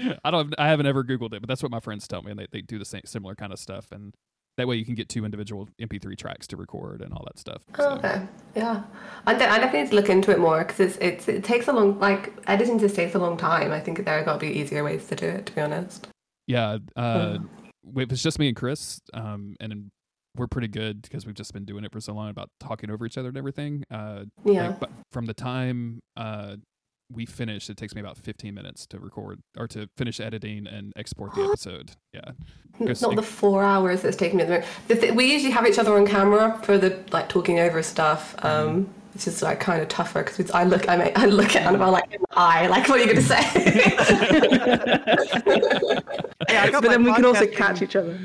I don't. I haven't ever Googled it, but that's what my friends tell me, and they, they do the same similar kind of stuff, and that way you can get two individual MP3 tracks to record and all that stuff. Oh, So, okay. Yeah. I, de- I definitely need to look into it more because it's, it's it takes a long like editing just takes a long time. I think there have got to be easier ways to do it. To be honest. Yeah, uh, Hmm. if it's just me and Chris, um, and we're pretty good because we've just been doing it for so long about talking over each other and everything. Uh, Yeah. like, but from the time uh we finish, it takes me about 15 minutes to record or to finish editing and export the episode. Yeah, Not the four hours that's taken me. the moment. Th- we usually have each other on camera for the like talking over stuff. Mm-hmm. Um, It's just like kind of tougher because I look, I, make, I look at Annabelle like in the eye, like what are you going to say? Hey, I got but then we can also catch each other.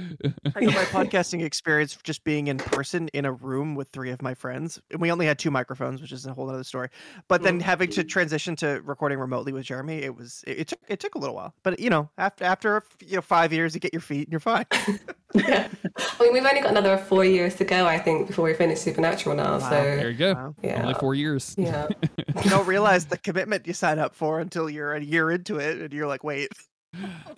I got my podcasting experience just being in person in a room with three of my friends. And we only had two microphones, which is a whole other story. But then mm. having to transition to recording remotely with Jeremy, it was it, it took it took a little while. But you know, after after you know five years, you get your feet and you're fine. yeah. I mean, we've only got another four years to go, I think, before we finish Supernatural now. Wow. There you go. Wow. yeah, Only four years. yeah. You don't realize the commitment you sign up for until you're a year into it, and you're like, wait.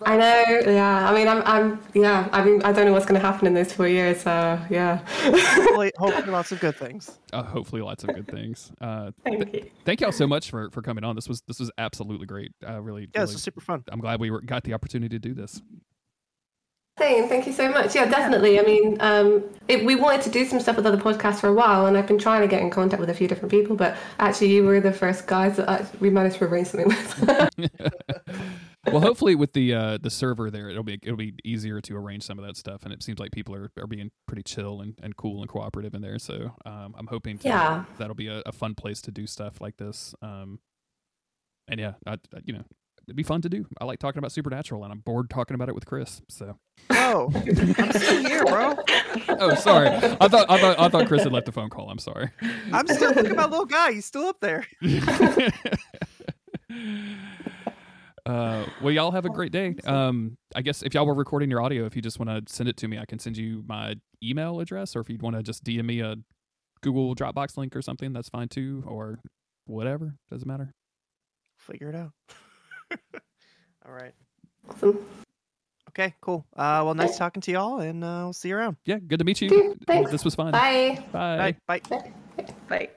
I know. Yeah. I mean, I'm. I'm. Yeah. I mean, I don't know what's going to happen in those four years. So yeah. Hopefully, hopefully lots of good things. Uh, hopefully, lots of good things. Uh, Thank you. thank y'all so much for for coming on. This was this was absolutely great. Uh, really, Yeah, really this is super fun. I'm glad we were, got the opportunity to do this. Same. Thank you so much. Yeah, definitely. I mean, um, it, we wanted to do some stuff with other podcasts for a while, and I've been trying to get in contact with a few different people, but actually, you were the first guys that I, we managed to arrange something with. well, hopefully, with the uh, the server there, it'll be it'll be easier to arrange some of that stuff. And it seems like people are, are being pretty chill and, and cool and cooperative in there. So um, I'm hoping to, Yeah. that'll be a, a fun place to do stuff like this. Um, and yeah, I, I- you know, it'd be fun to do. I like talking about Supernatural, and I'm bored talking about it with Chris. So Oh, I'm still here, bro. oh, sorry, I thought I thought I thought Chris had left the phone call. I'm sorry. I'm still look at my little guy. He's still up there. uh, well, y'all have a great day. Um, I guess if y'all were recording your audio, if you just want to send it to me, I can send you my email address, or if you'd want to just DM me a Google Dropbox link or something, that's fine too, or whatever. Doesn't matter. Figure it out. All right. awesome. Okay. Cool. Uh, well, nice talking to y'all, and uh, we'll see you around. Yeah, good to meet you. Okay, thanks. This was fun. Bye. Bye. Bye. Bye. Bye.